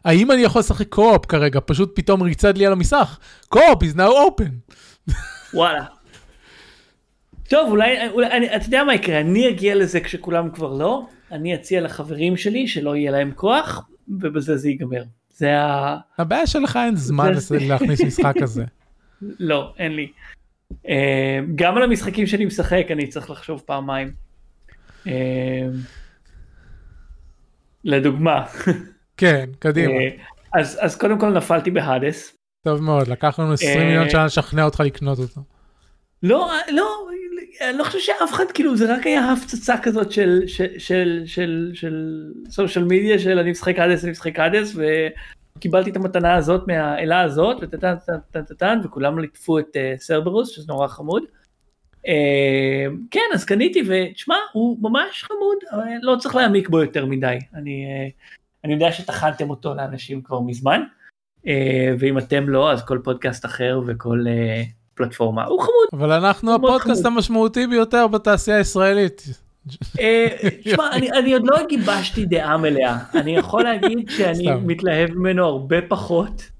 האם אני יכול לשחק קו-אופ כרגע? פשוט פתאום ריצד לי על המסך. קו-אופ is now open. וואלה. טוב, אולי, אולי אני, אתה יודע מה יקרה, אני אגיע לזה כשכולם כבר לא, אני אציע לחברים שלי שלא יהיה להם כוח, ובזה זה ייגמר. זה ה... הבעיה שלך אין זמן להכניס משחק כזה. לא, אין לי. אה, גם על המשחקים שאני משחק אני צריך לחשוב פעמיים. אה, לדוגמה. כן, קדימה. אה, אז, אז קודם כל נפלתי בהאדס. טוב מאוד, לקח לנו 20 אה, מיליון שנה לשכנע אותך לקנות אותו. לא, לא, אני לא חושב שאף אחד, כאילו, זה רק היה הפצצה כזאת של, של, של, של, של סושיאל מדיה, של אני משחק האדס, אני משחק האדס, וקיבלתי את המתנה הזאת מהאלה הזאת, וטטן, טטן, טטן, וכולם ליטפו את אה, סרברוס, שזה נורא חמוד. אה, כן, אז קניתי, ותשמע, הוא ממש חמוד, לא צריך להעמיק בו יותר מדי. אני, אה, אני יודע שטחנתם אותו לאנשים כבר מזמן, ואם אתם לא, אז כל פודקאסט אחר וכל פלטפורמה, הוא חמוד. אבל אנחנו הפודקאסט חמוד. המשמעותי ביותר בתעשייה הישראלית. אה, תשמע, אני, אני עוד לא גיבשתי דעה מלאה, אני יכול להגיד שאני. מתלהב ממנו הרבה פחות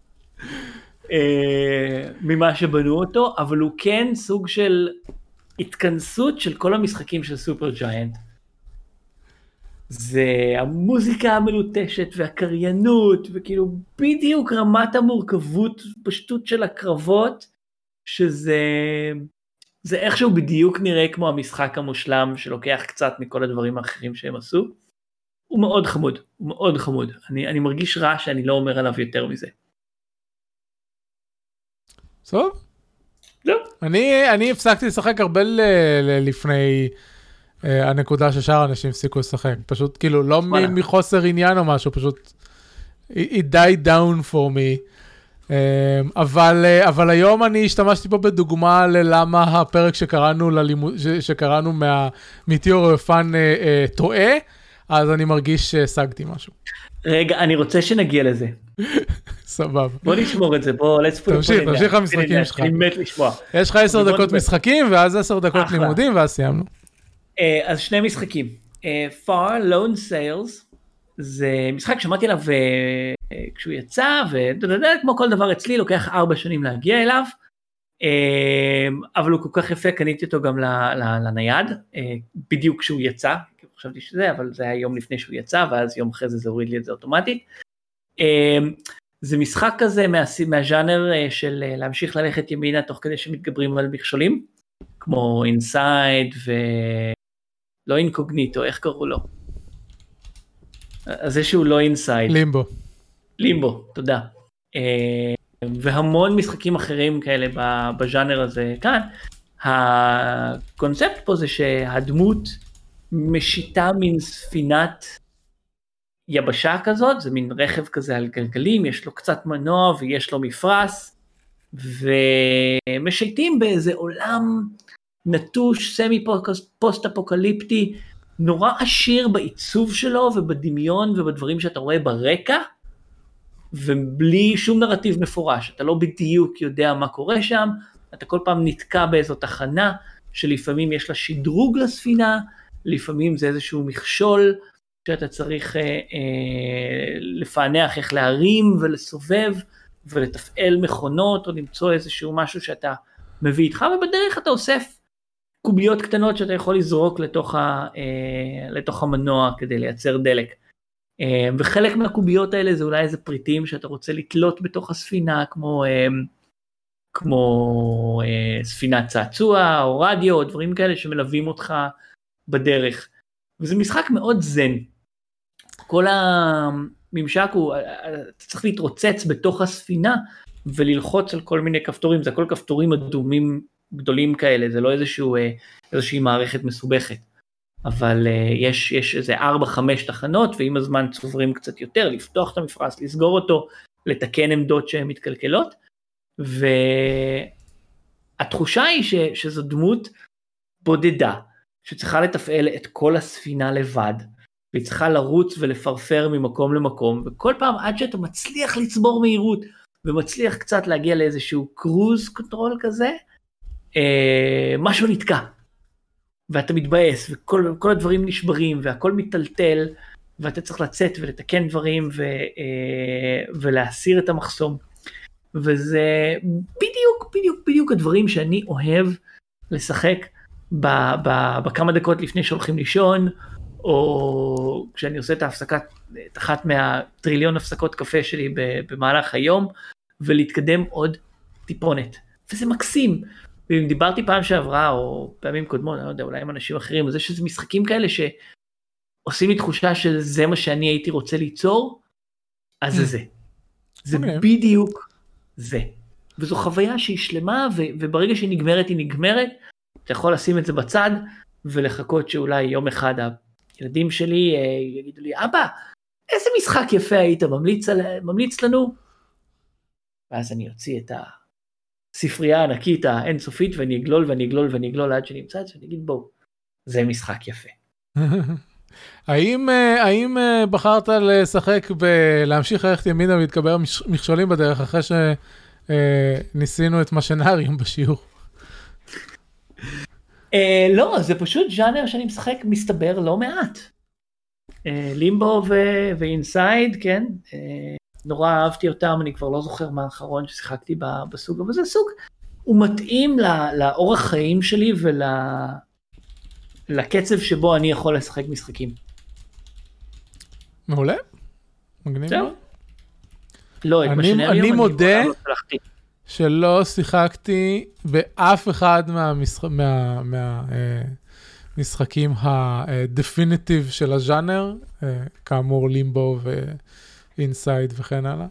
אה, ממה שבנו אותו, אבל הוא כן סוג של התכנסות של כל המשחקים של סופר ג'יינט. זה המוזיקה המלוטשת והקריינות וכאילו בדיוק רמת המורכבות פשטות של הקרבות שזה זה איכשהו בדיוק נראה כמו המשחק המושלם שלוקח קצת מכל הדברים האחרים שהם עשו. הוא מאוד חמוד, הוא מאוד חמוד. אני, אני מרגיש רע שאני לא אומר עליו יותר מזה. טוב. זהו. אני, אני הפסקתי לשחק הרבה ל, ל, לפני uh, הנקודה ששאר האנשים הפסיקו לשחק. פשוט כאילו לא. מ- מחוסר עניין או משהו, פשוט it died down for me. Um, אבל, uh, אבל היום אני השתמשתי פה בדוגמה ללמה הפרק שקראנו, ללימוד, ש, שקראנו מה, מ Theory of Fun uh, uh, טועה, אז אני מרגיש שהשגתי משהו. רגע, אני רוצה שנגיע לזה. סבבה. בוא נשמור את זה, בוא, let's put it תמשיך, תמשיך. למשחקים שלך. אני מת לשמוע. יש לך עשר דקות. משחקים, ואז עשר דקות. לימודים, ואז סיימנו. אה, אז שני משחקים. אה, Far Lone Sails זה משחק שמעתי עליו אה, אה, כשהוא יצא ואתה יודע כמו כל דבר אצלי לוקח ארבע שנים להגיע אליו. אה, אבל הוא כל כך יפה קניתי אותו גם לנייד אה, בדיוק כשהוא יצא חשבתי שזה אבל זה היה יום לפני שהוא יצא ואז יום אחרי זה זה הוריד לי את זה אוטומטית. אה, זה משחק כזה מהז'אנר אה, של אה, להמשיך ללכת ימינה תוך כדי שמתגברים על מכשולים כמו אינסייד ו... לא אינקוגניטו, איך קראו לו? זה שהוא לא Inside, Limbo. Limbo, תודה. אה, והמון משחקים אחרים כאלה בז'אנר הזה כאן. הקונספט פה זה שהדמות משיטה מין ספינת יבשה כזאת, זה מין רכב כזה על גלגלים, יש לו קצת מנוע ויש לו מפרש, ומשייטים באיזה עולם נטוש, סמי פוסט אפוקליפטי, נורא עשיר בעיצוב שלו ובדמיון ובדברים שאתה רואה ברקע, ובלי שום נרטיב מפורש, אתה לא בדיוק יודע מה קורה שם, אתה כל פעם נתקע באיזו תחנה, שלפעמים יש לה שדרוג לספינה, לפעמים זה איזשהו מכשול שאתה צריך אה, אה, לפענח איך להרים ולסובב ולתפעל מכונות או למצוא איזשהו משהו שאתה מביא איתך ובדרך אתה אוסף קוביות קטנות שאתה יכול לזרוק לתוך, ה, אה, לתוך המנוע כדי לייצר דלק. אה, וחלק מהקוביות האלה זה אולי איזה פריטים שאתה רוצה לתלות בתוך הספינה כמו, אה, כמו אה, ספינת צעצוע או רדיו או דברים כאלה שמלווים אותך בדרך. וזה משחק מאוד זן. כל הממשק הוא, אתה צריך להתרוצץ בתוך הספינה וללחוץ על כל מיני כפתורים, זה הכל כפתורים אדומים גדולים כאלה, זה לא איזשהו, אה, איזושהי מערכת מסובכת. אבל uh, יש, יש איזה 4-5 תחנות ועם הזמן צוברים קצת יותר, לפתוח את המפרש, לסגור אותו, לתקן עמדות שהן מתקלקלות. והתחושה היא ש, שזו דמות בודדה, שצריכה לתפעל את כל הספינה לבד, והיא צריכה לרוץ ולפרפר ממקום למקום, וכל פעם עד שאתה מצליח לצבור מהירות, ומצליח קצת להגיע לאיזשהו cruise control כזה, אה, משהו נתקע. ואתה מתבאס, וכל כל הדברים נשברים, והכל מיטלטל, ואתה צריך לצאת ולתקן דברים, ו, אה, ולהסיר את המחסום. וזה בדיוק, בדיוק, בדיוק הדברים שאני אוהב לשחק ב, ב, בכמה דקות לפני שהולכים לישון, או כשאני עושה את ההפסקת, את אחת מהטריליון הפסקות קפה שלי במהלך היום, ולהתקדם עוד טיפונת. וזה מקסים. ואם דיברתי פעם שעברה, או פעמים קודמות, אני לא יודע, אולי עם אנשים אחרים, אז יש איזה משחקים כאלה שעושים לי תחושה שזה מה שאני הייתי רוצה ליצור, אז זה זה. זה אוקיי. בדיוק זה. וזו חוויה שהיא שלמה, ו- וברגע שהיא נגמרת, היא נגמרת. אתה יכול לשים את זה בצד, ולחכות שאולי יום אחד הילדים שלי אה, יגידו לי, אבא, איזה משחק יפה היית ממליץ, על- ממליץ לנו? ואז אני אוציא את הספרייה הענקית האינסופית, ואני אגלול ואני אגלול ואני אגלול עד שנמצא את זה, ואני אגיד, בואו, זה משחק יפה. האם, אה, האם אה, בחרת לשחק בלהמשיך ללכת ימינה ולהתקבר מש- מכשולים בדרך אחרי שניסינו את משנריום בשיעור? אה, לא, זה פשוט ז'אנר שאני משחק מסתבר לא מעט. אה, לימבו ואינסייד, כן, אה, נורא אהבתי אותם, אני כבר לא זוכר מה האחרון ששיחקתי בסוג, אבל זה סוג, הוא מתאים ל- לאורח חיים שלי ולקצב שבו אני יכול לשחק משחקים. מעולה. מגניב. מאוד. לא, את אני- משנריום אני מודה- לא שלחתי. שלא שיחקתי באף אחד מהמשח... מה... מה... אה, משחקים הדפיניטיב של הז'אנר, אה, כאמור לימבו ואינסייד וכן הלאה.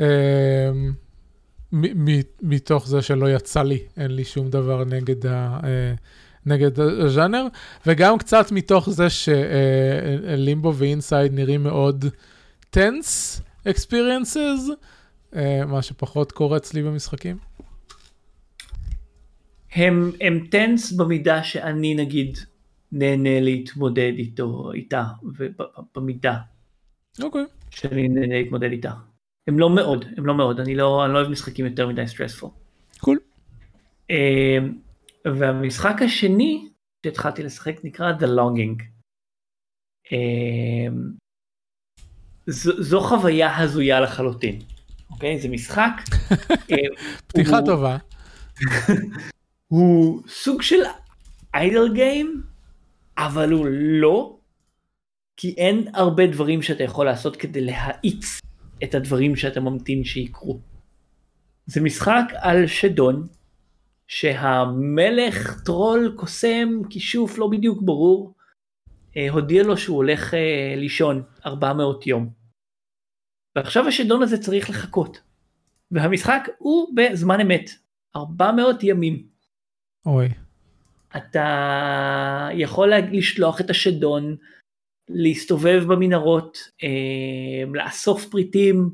אה, מ- מ- מתוך זה שלא יצא לי, אין לי שום דבר נגד, ה, אה, נגד הז'אנר, וגם קצת מתוך זה שלימבו ואינסייד נראים מאוד tense experiences, אה, מה שפחות קורה אצלי במשחקים. הם, הם tense במידה שאני נגיד נהנה להתמודד איתו, איתה, ובמידה אוקיי. שאני נהנה להתמודד איתה. הם לא מאוד, הם לא מאוד, אני לא, אני לא אוהב משחקים יותר מדי stressful. Cool. והמשחק השני שהתחלתי לשחק נקרא The Longing. אמ, זו, זו חוויה הזויה לחלוטין, אוקיי? זה משחק. אה, פתיחה הוא- טובה. הוא סוג של איידל גיים, אבל הוא לא, כי אין הרבה דברים שאתה יכול לעשות כדי להאיץ את הדברים שאתה ממתין שיקרו. זה משחק על שדון, שהמלך טרול קוסם כישוף לא בדיוק ברור, אה, הודיע לו שהוא הולך אה, לישון 400 יום. ועכשיו השדון הזה צריך לחכות. והמשחק הוא בזמן אמת, 400 ימים. אוי. אתה יכול לשלוח את השדון, להסתובב במנהרות, אה, לאסוף פריטים,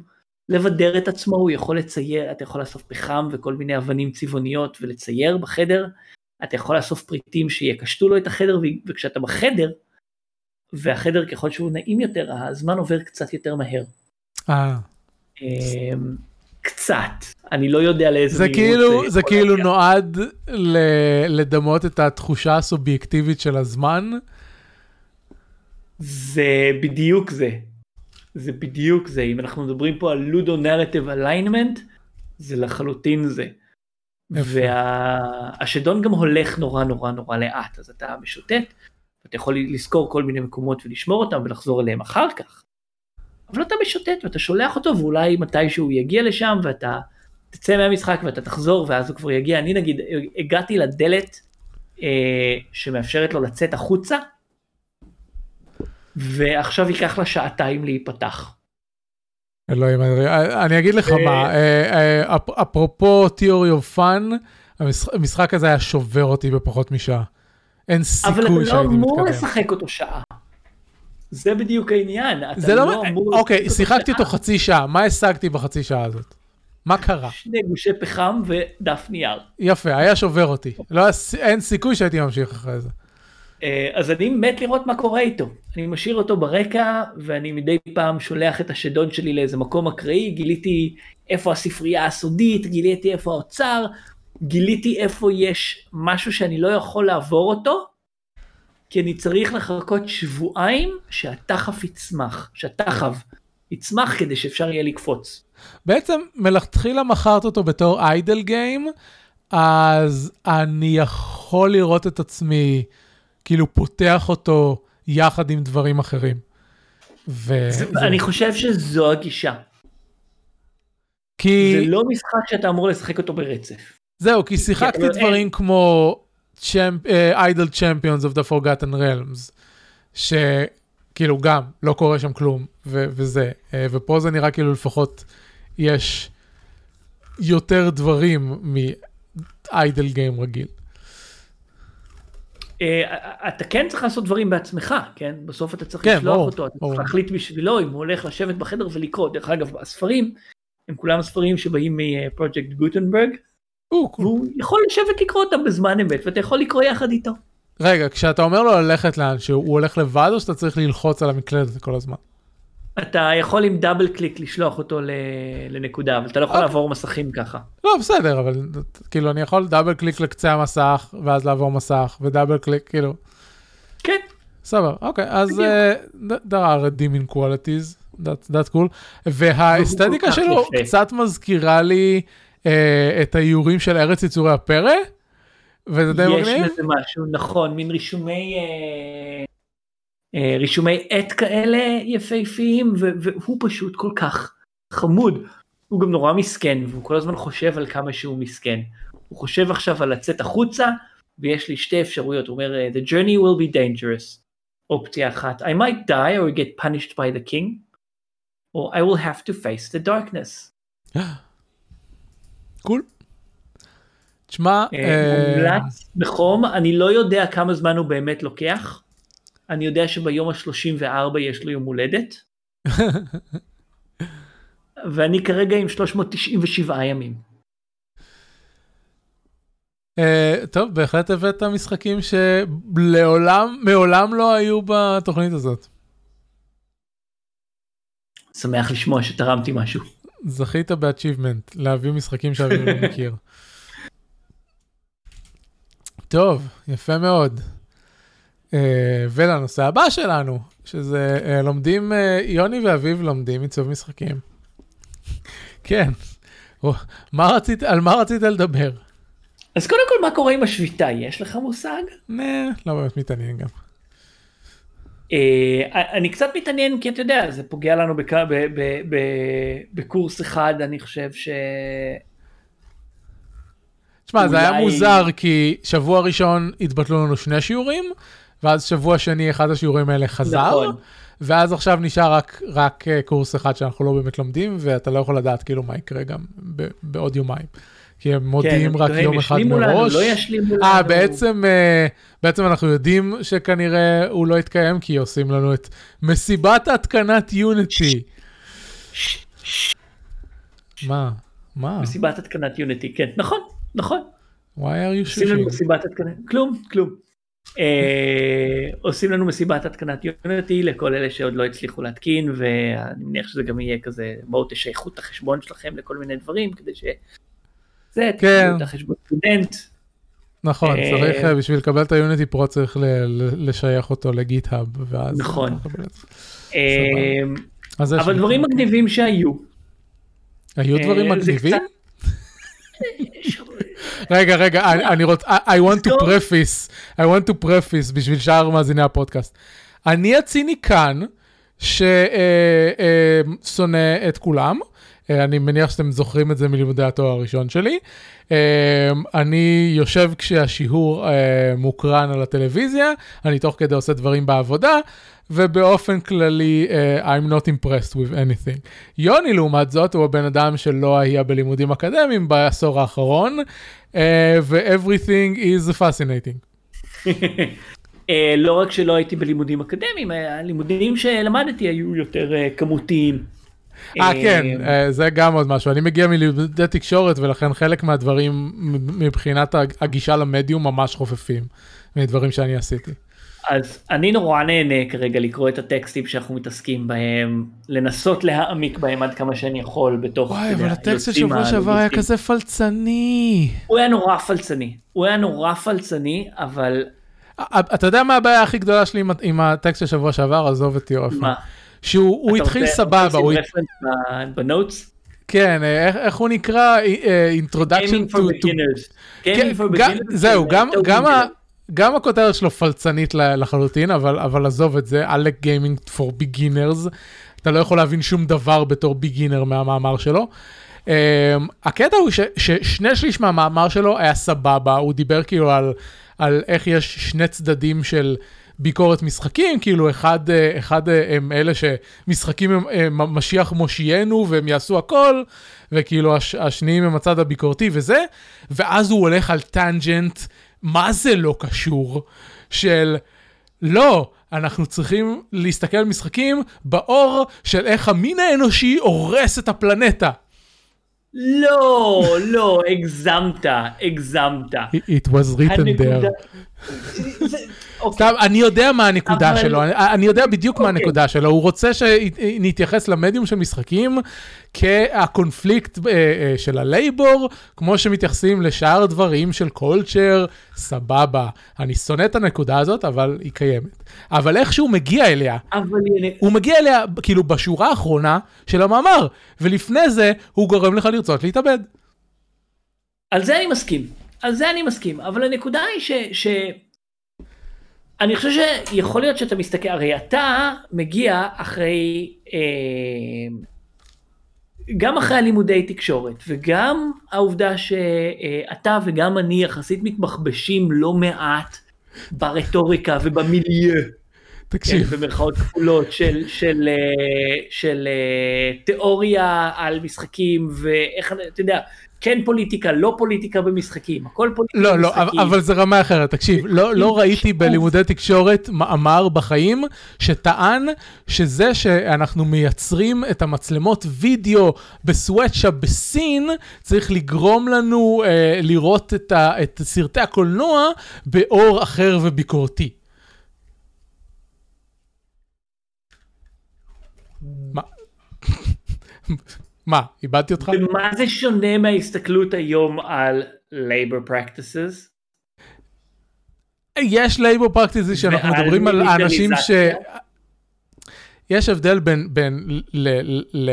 לבדר את עצמו, הוא יכול לצייר, אתה יכול לאסוף פחם וכל מיני אבנים צבעוניות ולצייר בחדר, אתה יכול לאסוף פריטים שיקשטו לו את החדר, וכשאתה בחדר, והחדר ככל שהוא נעים יותר, הזמן עובר קצת יותר מהר. אה. אה, קצת, אני לא יודע לאיזה זה כאילו, זה יכול כאילו. נועד ל- לדמות את התחושה הסובייקטיבית של הזמן. זה בדיוק זה. זה בדיוק זה. אם אנחנו מדברים פה על לודו נרטיב אליינמנט, זה לחלוטין זה. והשדון גם הולך נורא נורא נורא לאט, אז אתה משוטט, אתה יכול לזכור כל מיני מקומות ולשמור אותם ולחזור אליהם אחר כך. אבל אתה משוטט ואתה שולח אותו ואולי מתישהו הוא יגיע לשם ואתה תצא מהמשחק ואתה תחזור ואז הוא כבר יגיע. אני נגיד הגעתי לדלת אה, שמאפשרת לו לצאת החוצה, ועכשיו ייקח לה שעתיים להיפתח. אלוהים, אני- אגיד לך מה, אה, אה, אפ- אפרופו Theory of Fun, המשח- המשחק הזה היה שובר אותי בפחות משעה. אין אבל אתה סיכוי לא שהייתי אמור מתקדם. לשחק אותו שעה. זה בדיוק העניין. אתה זה לא, אמור אוקיי, שיחקתי. אותו חצי שעה, מה השגתי בחצי שעה הזאת? מה קרה? שני גושי פחם ודף נייר. יפה, היה שובר אותי. לא, אין סיכוי שהייתי ממשיך אחרי זה. אה, אז אני מת לראות מה קורה איתו. אני משאיר אותו ברקע, ואני מדי פעם שולח את השדון שלי לאיזה מקום אקראי, גיליתי איפה הספרייה הסודית, גיליתי איפה האוצר, גיליתי איפה יש משהו שאני לא יכול לעבור אותו, כי אני צריך לחכות שבועיים שהתחף יצמח, שהתחב יצמח כדי שאפשר יהיה לקפוץ. בעצם מלכתחילה מכרת אותו בתור איידל גיים, אז אני יכול לראות את עצמי כאילו פותח אותו יחד עם דברים אחרים. ו... זה- זה- אני חושב שזו הגישה. כי... זה לא משחק שאתה אמור לשחק אותו ברצף. זהו, כי שיחקתי אבל דברים כמו איידל צ'מפיונס of the Forgotten Realms, שכאילו גם לא קורה שם כלום, ו- וזה, אה, ופה זה נראה כאילו לפחות יש יותר דברים מאיידל גיים רגיל. אה, אתה כן צריך לעשות דברים בעצמך, כן? בסוף אתה צריך כן, לשלוח אותו, אתה. צריך להחליט בשבילו אם הוא הולך לשבת בחדר ולקרוא. דרך אגב, הספרים הם כולם ספרים שבאים מפרויקט גוטנברג. והוא יכול לשבת לקרוא אותם בזמן אמת, ואתה יכול לקרוא יחד איתו. רגע, כשאתה אומר לו ללכת לאן, שהוא הולך לבד או שאתה צריך ללחוץ על המקלדת כל הזמן? אתה יכול עם דאבל קליק לשלוח אותו לנקודה, אבל אתה לא יכול אוקיי. לעבור מסכים ככה. לא, בסדר, אבל כאילו אני יכול double click לקצה המסך, ואז לעבור מסך, ו double click, כאילו, כן, סבבה, אוקיי, אז uh, there are redeeming qualities, that's, that's cool, והאסתטיקה שלו. קצת מזכירה לי uh, את האיורים של ארץ יצורי הפרא, וזה די יש מגניב. לזה משהו, נכון, מין רישומי, אה, אה, רישומי עט כאלה יפהפיים, והוא פשוט כל כך חמוד. הוא גם נורא מסכן, והוא כל הזמן חושב על כמה שהוא מסכן. הוא חושב עכשיו על לצאת החוצה, ויש לי שתי אפשרויות, הוא אומר, The journey will be dangerous. אופציה אחת, I might die or get punished by the king, or I will have to face the darkness. קול. תשמע, אה, אה, מומלץ בחום, אני לא יודע כמה זמן הוא באמת לוקח. אני יודע שביום ה-34 יש לו יום הולדת. ואני כרגע עם 397 ימים. אה, טוב, בהחלט הבאת משחקים שלעולם, מעולם לא היו בתוכנית הזאת. שמח לשמוע שתרמתי משהו. זכית ב-achievement, להביא משחקים שאני לא מכיר. טוב, יפה מאוד. אה, ולנושא הבא שלנו, שזה אה, לומדים, אה, יוני ואביב לומדים עיצוב משחקים. כן. מה רצית, על מה רצית לדבר? אז קודם כל, מה קורה עם השביתה? יש לך מושג? נה, לא באמת מתעניין גם. אני קצת מתעניין כי אתה יודע זה פוגע לנו בכ... ב... ב... ב... בקורס אחד אני חושב ש... תשמע, זה היה אולי- מוזר כי שבוע ראשון התבטלו לנו שני שיעורים, ואז שבוע שני אחד השיעורים האלה חזר, נכון. ואז עכשיו נשאר רק, רק אה, קורס אחד שאנחנו לא באמת לומדים, ואתה לא יכול לדעת כאילו מה יקרה גם ב- בעוד יומיים. כי הם מודיעים כן, רק יום אחד מראש. לא ישלימו לנו. אה, בעצם, אה, בעצם אנחנו יודעים שכנראה הוא לא יתקיים, כי עושים לנו את מסיבת התקנת יוניטי. מה? מה? מסיבת התקנת יוניטי, כן, נכון, נכון. why are you עושים לנו? מסיבת התקנת, כלום, כלום. אה, עושים לנו מסיבת התקנת יוניטי לכל אלה שעוד לא הצליחו להתקין, ואני מניח שזה גם יהיה כזה, בואו תשייכו את החשבון שלכם לכל מיני דברים, כדי ש... זה, כן. את החשבון סטודנט. נכון, אה, צריך, אה, בשביל לקבל את היוניטי פרו צריך ל- לשייך אותו לגיט-האב, ואז... נכון. אה, אבל. דברים מגניבים שהיו. היו דברים אה, מגניבים? רגע, רגע, אני- רוצה, I want to preface, I want to preface בשביל שאר מאזיני הפודקאסט. אני הציני כאן, ששונא את כולם. אה, אני מניח שאתם זוכרים את זה מלימודי התואר הראשון שלי. אה, אני יושב כשהשיעור אה, מוקרן על הטלוויזיה, אני תוך כדי עושה דברים בעבודה, ובאופן כללי, I'm not impressed with anything. יוני, לעומת זאת, הוא הבן אדם שלא היה בלימודים אקדמיים בעשור האחרון, ו-everything is fascinating. לא רק שלא הייתי בלימודים אקדמיים, הלימודים שלמדתי היו יותר כמותיים. אה, כן, אה, זה גם עוד משהו. אני מגיע מלימודי תקשורת, ולכן חלק מהדברים מבחינת הג- הגישה למדיום ממש חופפים, מדברים שאני עשיתי. אז אני נורא נהנה כרגע לקרוא את הטקסטים שאנחנו מתעסקים בהם, לנסות להעמיק בהם עד כמה שאני יכול בתוך... וואי, אבל הטקסט של שבוע שעבר היה הלוגיסטיים. כזה פלצני. הוא היה נורא פלצני, הוא היה נורא פלצני, אבל אה, אתה יודע מה הבעיה הכי גדולה שלי עם הטקסט של שבוע שעבר? עזוב אותי אופן. מה? שהוא התחיל סבבה, אתה רוצה בנוטס? כן, אה, איך- איך הוא נקרא? אה, introduction Gaming to... for to- beginners. כן, Gaming for beginners. זהו, זה גם- הכותרת שלו פלצנית לחלוטין, אבל, אבל עזוב את זה, עלק גיימינג for beginners, אתה לא יכול להבין שום דבר בתור ביגינר מהמאמר שלו. Um, הקטע הוא ש, ששני שליש מהמאמר שלו היה סבבה, הוא דיבר כאילו על, על איך יש שני צדדים של ביקורת משחקים, כאילו אחד, אה, אחד אה, הם אלה שמשחקים הם, הם משיח מושיענו והם יעשו הכל, וכאילו הש, השניים הם הצד הביקורתי וזה, ואז הוא הולך על טנג'נט, מה זה לא קשור, של לא, אנחנו צריכים להסתכל על משחקים באור של איך המין האנושי הורס את הפלנטה. לא, לא, הגזמת, הגזמת. It was written there. סתם, אני יודע מה הנקודה שלו, אני- יודע בדיוק מה אוקיי. הנקודה שלו, הוא רוצה שנתייחס למדיום של משחקים כהקונפליקט אה, אה, של הלייבור, כמו שמתייחסים לשאר דברים של קולצ'ר, סבבה. אני שונא את הנקודה הזאת, אבל היא קיימת. אבל איך שהוא מגיע אליה, הוא מגיע אליה כאילו בשורה האחרונה של המאמר, ולפני זה הוא גורם לך לרצות להתאבד. על זה אני מסכים, על זה אני מסכים, אבל הנקודה היא ש... ש... אני חושב שיכול להיות שאתה מסתכל, הרי אתה מגיע אחרי, אה, גם אחרי הלימודי תקשורת, וגם העובדה שאתה וגם אני יחסית מתמחבשים לא מעט ברטוריקה ובמיליeu. כן, תקשיב, במרכאות כפולות של, של, אה, של אה, תיאוריה על משחקים ואיך אתה יודע כן פוליטיקה לא פוליטיקה במשחקים הכל פוליטיקה לא, לא, במשחקים. אבל, אבל זה רמה אחרת, תקשיב, לא, לא ראיתי בלימודי תקשורת מאמר בחיים שטען שזה שאנחנו מייצרים את המצלמות וידאו בסוואטשה בסין, צריך לגרום לנו אה, לראות את, ה, את סרטי הקולנוע באור אחר וביקורתי. מה? מה, איבדתי אותך? ומה זה שונה מההסתכלות היום על labor practices? יש לייבור פרקטיסי שאנחנו מדברים על אנשים ש... יש הבדל בין, בין ל, ל, ל,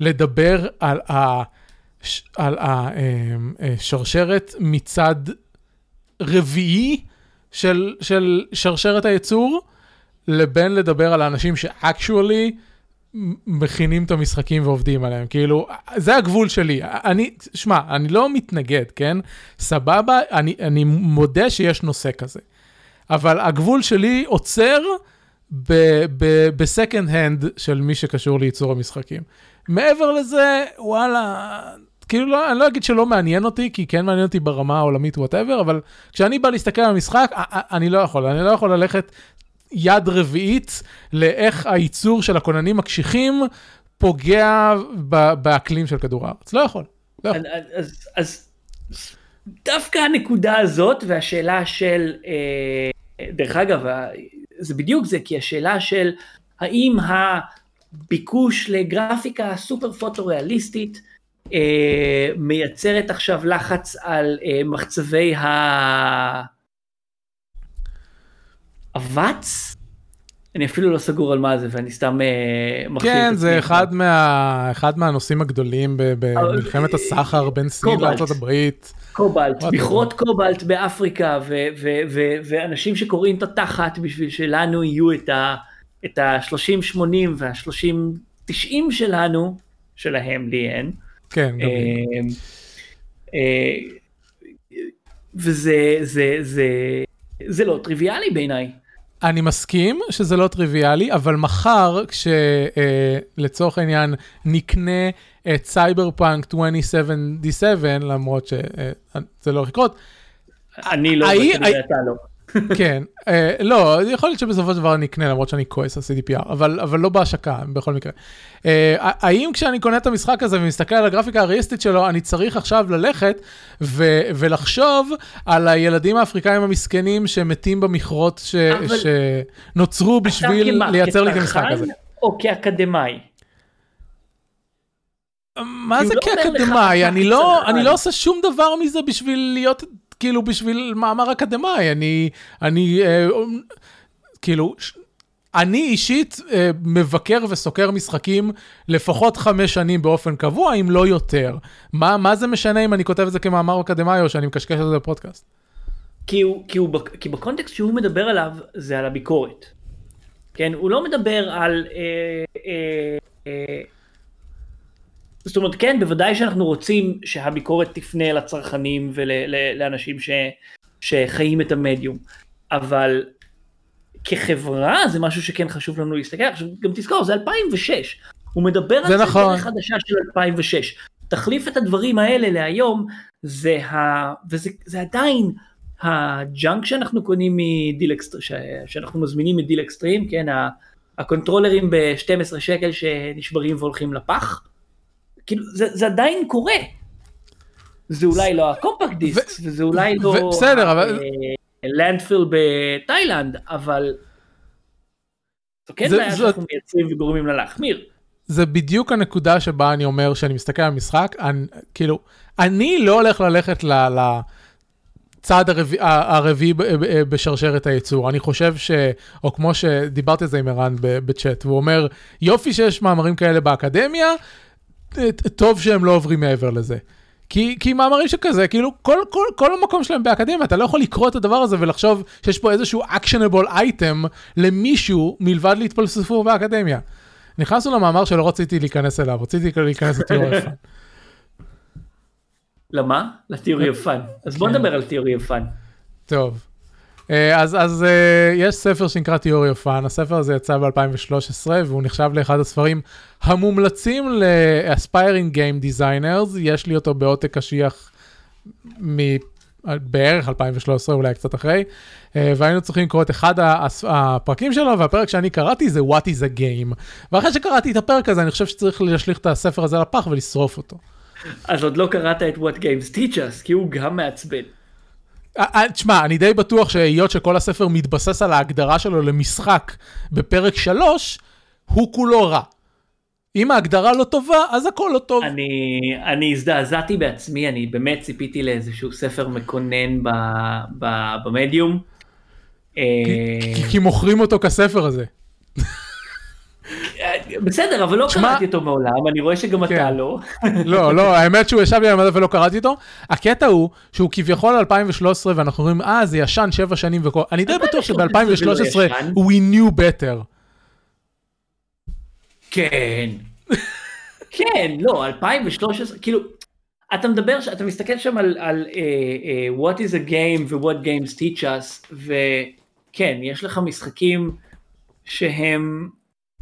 לדבר על, ה, על השרשרת מצד רביעי של, של שרשרת הייצור, לבין לדבר על האנשים ש-actually מכינים את המשחקים ועובדים עליהם. כאילו, זה הגבול שלי. אני, שמע, אני לא מתנגד, כן? סבבה, אני, אני מודה שיש נושא כזה. אבל הגבול שלי עוצר ב second hand של מי שקשור לייצור המשחקים. מעבר לזה, וואלה, כאילו לא, אני לא אגיד שלא מעניין אותי, כי כן מעניין אותי ברמה העולמית whatever, אבל כשאני בא להסתכל על המשחק, אני לא יכול, אני לא יכול ללכת יד רביעית לאיך הייצור של הכוננים הקשיחים פוגע באקלים של כדור הארץ. לא יכול. לא יכול. אז, אז דווקא הנקודה הזאת והשאלה של, אה, דרך אגב, זה בדיוק זה, כי השאלה של האם הביקוש לגרפיקה סופר פוטו-ריאליסטית אה, מייצרת עכשיו לחץ על אה, מחצבי ה... אבץ? אני אפילו לא סגור על מה זה ואני סתם אה, מחליט כן, זה. אחד, מה, אחד מהנושאים הגדולים במלחמת הסחר בין סין. לארה"ב. קובלט, מכרות קובלט באפריקה ואנשים שקוראים את התחת בשביל שלנו יהיו את ה- את ה-30-80 וה-30-90 שלנו, שלהם לי אין. כן, גם לי. אה, אה, וזה זה, זה, זה לא טריוויאלי בעיניי. אני מסכים שזה לא טריוויאלי, אבל מחר, כשלצורך העניין נקנה את סייבר פאנק 2077, למרות שזה לא הולך לקרות, אני לא, וכנראה אתה לא. כן, אה, לא, יכול להיות שבסופו של דבר אני אקנה, למרות שאני כועס על CDPR, אבל, אבל לא בהשקה, בכל מקרה. אה, האם כשאני קונה את המשחק הזה ומסתכל על הגרפיקה הריאליסטית שלו, אני צריך עכשיו ללכת ולחשוב על הילדים האפריקאים המסכנים שמתים במכרות שנוצרו בשביל לייצר לי את המשחק הזה. או כאקדמאי? מה זה לא כאקדמאי? אני לא. אני לא עושה שום דבר מזה בשביל להיות, כאילו, בשביל מאמר אקדמאי. אני, אני, אה, כאילו, אני אישית אה, מבקר וסוקר משחקים לפחות חמש שנים באופן קבוע, אם לא יותר. מה, מה זה משנה אם אני כותב את זה כמאמר אקדמאי או שאני מקשקש את זה בפודקאסט? כי, הוא, כי, הוא, כי בקונטקסט שהוא מדבר עליו זה על הביקורת. כן, הוא לא מדבר על... אה, אה, אה, זאת אומרת, כן, בוודאי שאנחנו רוצים שהביקורת תפנה לצרכנים ולאנשים ש, שחיים את המדיום, אבל כחברה זה משהו שכן חשוב לנו להסתכל, עכשיו גם תזכור זה 2006, הוא מדבר על זה זה נכון. דרך חדשה של 2006, תחליף את הדברים האלה להיום, זה ה... וזה זה עדיין ה junk שאנחנו קונים מ DealExtreme, שאנחנו מזמינים מ DealExtreme, כן, הקונטרולרים ב-12 שקל שנשברים והולכים לפח, כאילו זה, זה עדיין קורה. זה אולי לא הקומפקט דיסק, וזה אולי לא... ו- בסדר, אבל- landfill בתאילנד, אבל... זו כן זה- בעיה זאת- שאנחנו מייצרים וגורמים לה להחמיר. זה בדיוק הנקודה שבה אני אומר שאני מסתכל על המשחק, אני, כאילו, אני לא הולך ללכת ל- לצעד הרביעי, הרביעי ב- בשרשרת הייצור. אני חושב ש... או כמו שדיברתי על זה עם ערן בצ'אט, והוא אומר, יופי שיש מאמרים כאלה באקדמיה, טוב שהם לא עוברים מעבר לזה. כי, כי מאמרים שכזה, כאילו, כל, כל, כל המקום שלהם באקדמיה, אתה לא יכול לקרוא את הדבר הזה ולחשוב שיש פה איזשהו actionable item למישהו מלבד להתפלסף באקדמיה. נכנסנו למאמר שלא רציתי להיכנס אליו, רציתי להיכנס ל Theory of Fun. למה? ל Theory of Fun. אז בוא כן. נדבר על Theory of Fun. טוב. אה, אז, אז אה, יש ספר שנקרא Theory of Fun, הספר הזה יצא ב-2013 והוא נחשב לאחד הספרים המומלצים ל-aspiring game designers, יש לי אותו בעותק קשיח בערך 2013 אולי קצת אחרי, אה, והיינו צריכים לקרוא את אחד הפרקים שלו והפרק שאני קראתי זה What is a game, ואחרי שקראתי את הפרק הזה אני חושב שצריך להשליך את הספר הזה לפח ולשרוף אותו. אז עוד לא קראת את What Games Teach Us, כי הוא גם מעצבן. אה, אה, תשמע, אני די בטוח שהיות שכל הספר מתבסס על ההגדרה שלו למשחק בפרק 3, הוא כולו רע. אם ההגדרה לא טובה, אז הכל לא טוב. אני, אני הזדעזעתי בעצמי, אני באמת ציפיתי לאיזשהו ספר מקונן ב, ב, במדיום. אה, כי- כי מוכרים אותו כספר הזה. בסדר, אבל לא שמע- קראתי אותו מעולם, אני רואה שגם כן. אתה לא. לא, לא, האמת שהוא ישב לי על המדף ולא קראתי אותו. הקטע הוא שהוא כביכול 2013 ואנחנו אומרים, אה, זה ישן שבע שנים וכל... אני די בטוח 2013 זה שב-2013 לא ישן. we knew better. כן. כן, לא, 2013, כאילו, אתה מדבר, אתה מסתכל שם על, על uh, uh, what is a game ו-what games teach us, וכן, יש לך משחקים שהם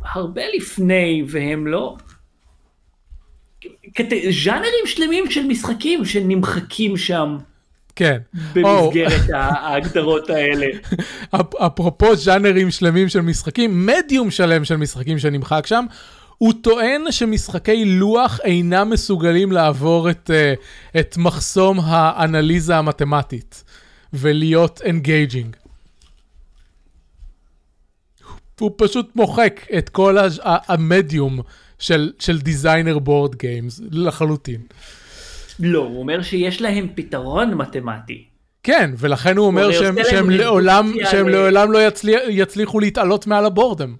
הרבה לפני והם לא... קט... ז'אנרים שלמים של משחקים שנמחקים שם כן. במסגרת ההגדרות האלה. אפ- אפרופו ז'אנרים שלמים של משחקים, מדיום שלם של משחקים שנמחק שם, הוא טוען שמשחקי לוח אינם מסוגלים לעבור את, אה, את מחסום האנליזה המתמטית ולהיות engaging. הוא פשוט מוחק את כל הז'- המדיום של, של designer board games לחלוטין. לא, הוא אומר שיש להם פתרון מתמטי. כן, ולכן הוא אומר שהם, שהם, לעולם, שהם ל- לעולם לא יצליח, יצליחו להתעלות מעל ה boredom.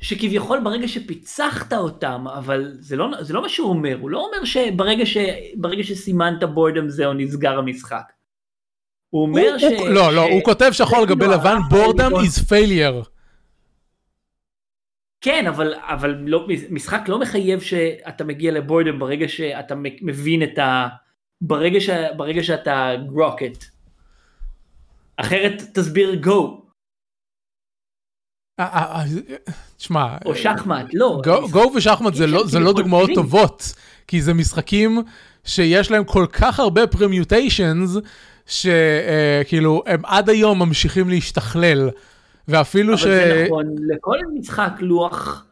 שכביכול ברגע שפיצחת אותם, אבל זה לא, זה לא מה שהוא אומר, הוא לא אומר שברגע ש, ברגע שסימנת בורדם זהו נסגר המשחק. הוא אומר הוא, ש... הוא, לא, לא, ש- הוא כותב שחור על גבי כאילו, לבן, בורדם העליון- is failure. כן, אבל, אבל לא, משחק לא מחייב שאתה מגיע לבורדם ברגע שאתה מבין את ה... ברגע, ש, ברגע שאתה גרוקט. אחרת תסביר גו, אה, אה, אה, תשמע, או שחמט, לא. גו- ושחמט זה לא- זה לא כביכול דוגמאות. טובות, כי זה משחקים שיש להם כל כך הרבה פרמיוטיישנס, שכאילו הם עד היום ממשיכים להשתכלל, ואפילו ש... אבל זה נכון לכל משחק לוח,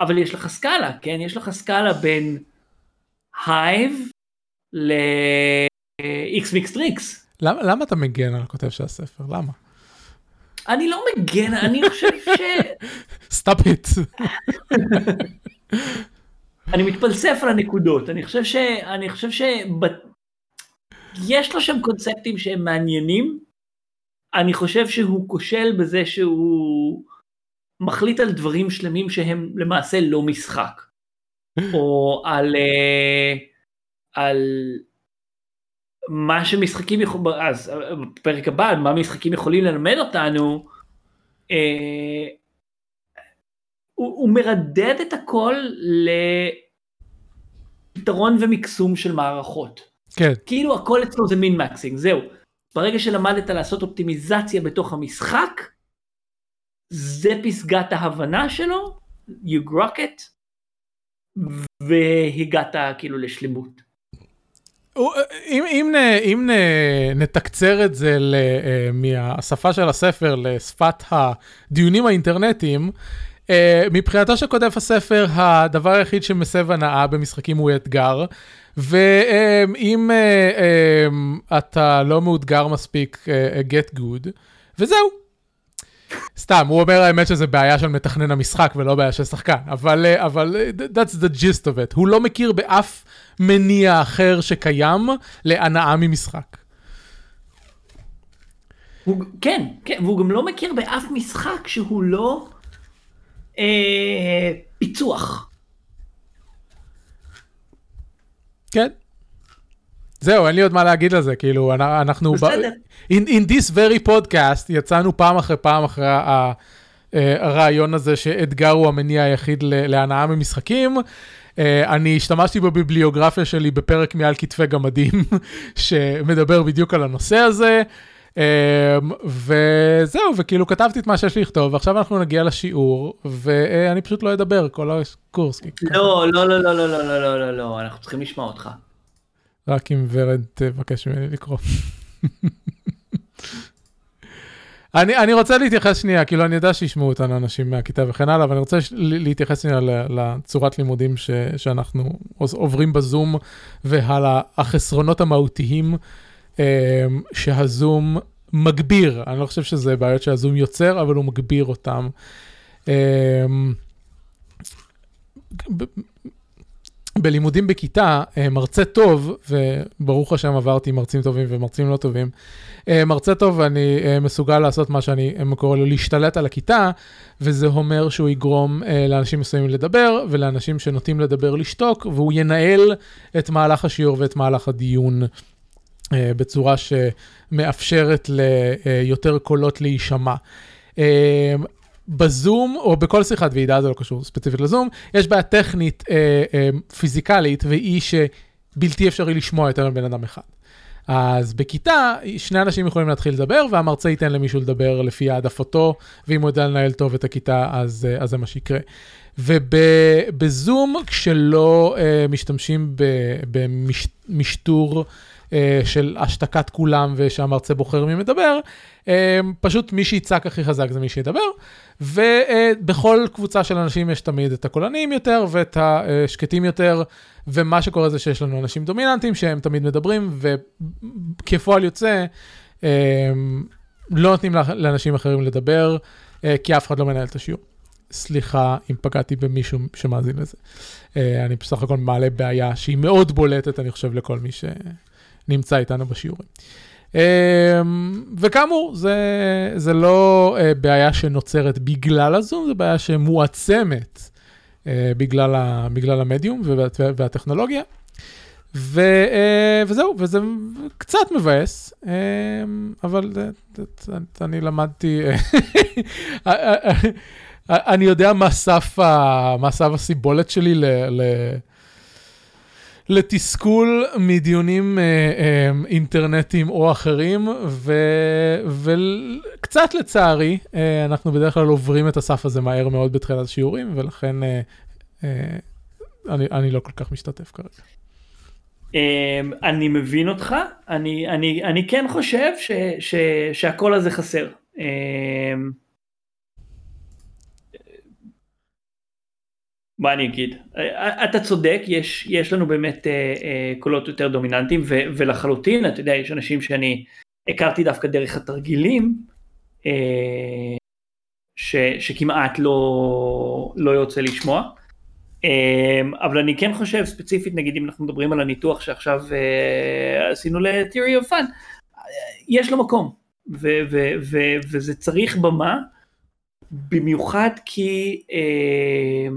אבל יש לך סקאלה, כן? יש לך סקאלה בין הייב ל-X מיקס טריקס. למה למה אתה מגן על הכותב של הספר? למה? אני לא מגן, אני חושב ש... Stop it. אני מתפלסף על הנקודות, אני חושב ש... אני חושב ש... יש לו שם קונספטים שהם מעניינים, אני חושב שהוא כושל בזה שהוא מחליט על דברים שלמים שהם למעשה לא משחק. או על, אה, על מה שמשחקים יכולים, אז בפרק הבא, מה משחקים יכולים ללמד אותנו, אה, הוא, הוא מרדד את הכל לפתרון ומקסום של מערכות. כן. כאילו הכל אצלו זה מין מקסינג, זהו. ברגע שלמדת לעשות אופטימיזציה בתוך המשחק, זה פסגת ההבנה שלו, you grok it, והגעת כאילו לשלמות. אם, אם, אם נתקצר את זה אה, מהשפה של הספר לשפת הדיונים האינטרנטיים, אה, מבחינתו של כותב הספר, הדבר היחיד שמסב הנאה במשחקים הוא אתגר, ואם אה, אתה לא מאותגר מספיק, get good, וזהו. סתם, הוא אומר האמת שזה בעיה של מתכנן המשחק ולא בעיה של שחקן, אבל, אבל that's the gist of it. הוא לא מכיר באף מניע אחר שקיים להנאה ממשחק. הוא, כן, כן, והוא גם לא מכיר באף משחק שהוא לא אה, פיצוח. כן. זהו, אין לי עוד מה להגיד על זה, כאילו, אנחנו... בסדר. ב- in, in this very podcast יצאנו פעם אחרי פעם אחרי ה... אה, הרעיון הזה שאתגר הוא המניע היחיד להנאה ממשחקים. Uh, אני השתמשתי בביבליוגרפיה שלי בפרק מעל כתפי גמדים, שמדבר בדיוק על הנושא הזה. Um, וזהו, וכאילו כתבתי את מה שיש לי לכתוב, ועכשיו אנחנו נגיע לשיעור, ואני פשוט לא אדבר כל הקורס. לא, לא, לא, לא, לא, לא, לא, לא, לא, לא, אנחנו צריכים לשמוע אותך. רק אם ורד תבקש ממני לקרוא. אני, אני רוצה להתייחס שנייה, כאילו אני יודע שישמעו אותנו אנשים מהכיתה וכן הלאה, אבל אני רוצה להתייחס שנייה לצורת לימודים ש, שאנחנו עוברים בזום ועל החסרונות המהותיים אה, שהזום מגביר. אני לא חושב שזה בעיות שהזום יוצר, אבל הוא מגביר אותם. אה, בלימודים בכיתה, אה, מרצה טוב, וברוך השם עברתי מרצים טובים ומרצים לא טובים, אה, מרצה טוב ואני אה, מסוגל לעשות מה שאני קורא לו להשתלט על הכיתה, וזה אומר שהוא יגרום לאנשים מסוימים לדבר, ולאנשים שנוטים לדבר לשתוק, והוא ינהל את מהלך השיעור ואת מהלך הדיון בצורה שמאפשרת ליותר קולות להישמע. בזום, או בכל שיחת ועידה, זה לא קשור ספציפית לזום, יש בעיה טכנית אה, אה, פיזיקלית, והיא שבלתי אפשרי לשמוע יותר מבן אדם אחד. אז בכיתה, שני אנשים יכולים להתחיל לדבר, והמרצה ייתן למישהו לדבר לפי העדפתו, ואם הוא יודע לנהל טוב את הכיתה, אז, אה, אז זה מה שיקרה. ובזום, כשלא אה, משתמשים במשטור, אה, של השתקת כולם ושהמרצה בוחר מי מדבר, אה, פשוט מי שיצעק הכי חזק זה מי שידבר, ובכל קבוצה של אנשים יש תמיד את הקולניים יותר ואת השקטים יותר, ומה שקורה זה שיש לנו אנשים דומיננטיים שהם תמיד מדברים, וכפועל יוצא, אה, לא נותנים לאנשים אחרים לדבר, כי אף אחד לא מנהל את השיעור. סליחה אם פגעתי במישהו שמאזין לזה. אני בסך הכל מעלה בעיה שהיא מאוד בולטת, אני חושב, לכל מי ש... נמצא איתנו בשיעורים. אמ, וכאמור, זה, זה לא אה, בעיה שנוצרת בגלל הזום, זה בעיה שמועצמת אה, בגלל, ה, בגלל המדיום והטכנולוגיה. ו, אה, וזהו, וזה קצת מבאס, אבל אני למדתי, אני יודע מה סף, מה סף הסיבולת שלי ל... ל לתסכול מדיונים אה, אה, אינטרנטיים או אחרים, ו, וקצת לצערי, אה, אנחנו בדרך כלל עוברים את הסף הזה מהר מאוד בתחילת השיעורים, ולכן אה, אה, אני, אני לא כל כך משתתף כרגע. Um, אני מבין אותך, אני, אני, אני כן חושב ש, ש, שהקול הזה חסר. מה אני אגיד, אה, אתה צודק, יש, יש לנו באמת אה, אה, קולות יותר דומיננטיים ו, ולחלוטין, אתה יודע, יש אנשים שאני הכרתי דווקא דרך התרגילים, אה, ש, שכמעט לא, לא יוצא לשמוע, אה, אבל אני כן חושב ספציפית, נגיד אם אנחנו מדברים על הניתוח שעכשיו אה, עשינו ל-Theory of Fun, יש לו מקום, ו, ו, ו, וזה צריך במה, במיוחד כי אה,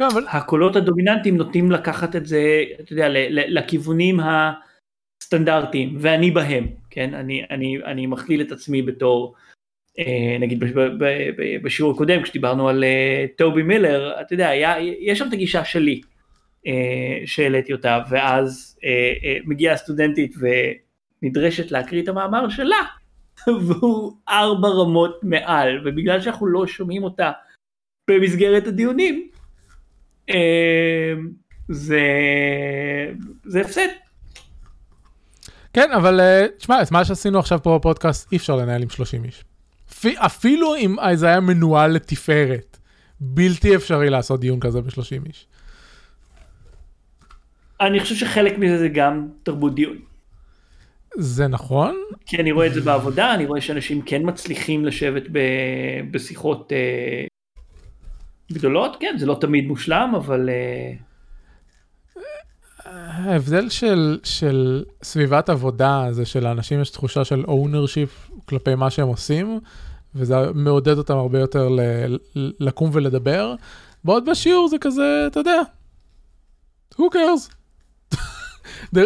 כן, אבל... הקולות הדומיננטיים נוטים לקחת את זה, אתה יודע, לכיוונים הסטנדרטיים, ואני בהם, כן? אני, אני, אני מכליל את עצמי בתור, אה, נגיד בשיעור הקודם, כשדיברנו על אה, טובי מילר, אתה יודע, היה, יש שם את הגישה שלי, אה, שהעליתי אותה, ואז מגיעה הסטודנטית נדרשת להקריא את המאמר שלה, והוא ארבע רמות מעל, ובגלל שאנחנו לא שומעים אותה במסגרת הדיונים, זה, זה הפסד. כן, אבל אה, תשמע, את מה שעשינו עכשיו פה בפודקאסט אי אפשר לנהל עם 30 איש. אפילו אם זה היה מנוהל לתפארת, בלתי אפשרי לעשות דיון כזה ב-30 איש. אני חושב שחלק מזה זה גם תרבות דיון. זה נכון? כי אני רואה את זה בעבודה, אני רואה שאנשים כן מצליחים לשבת ב... בשיחות אה, גדולות, כן, זה לא תמיד מושלם, אבל... אה... ההבדל של, של סביבת עבודה זה שלאנשים יש תחושה של ownership כלפי מה שהם עושים, וזה מעודד אותם הרבה יותר ל, לקום ולדבר. בעוד בשיעור זה כזה, אתה יודע, who cares?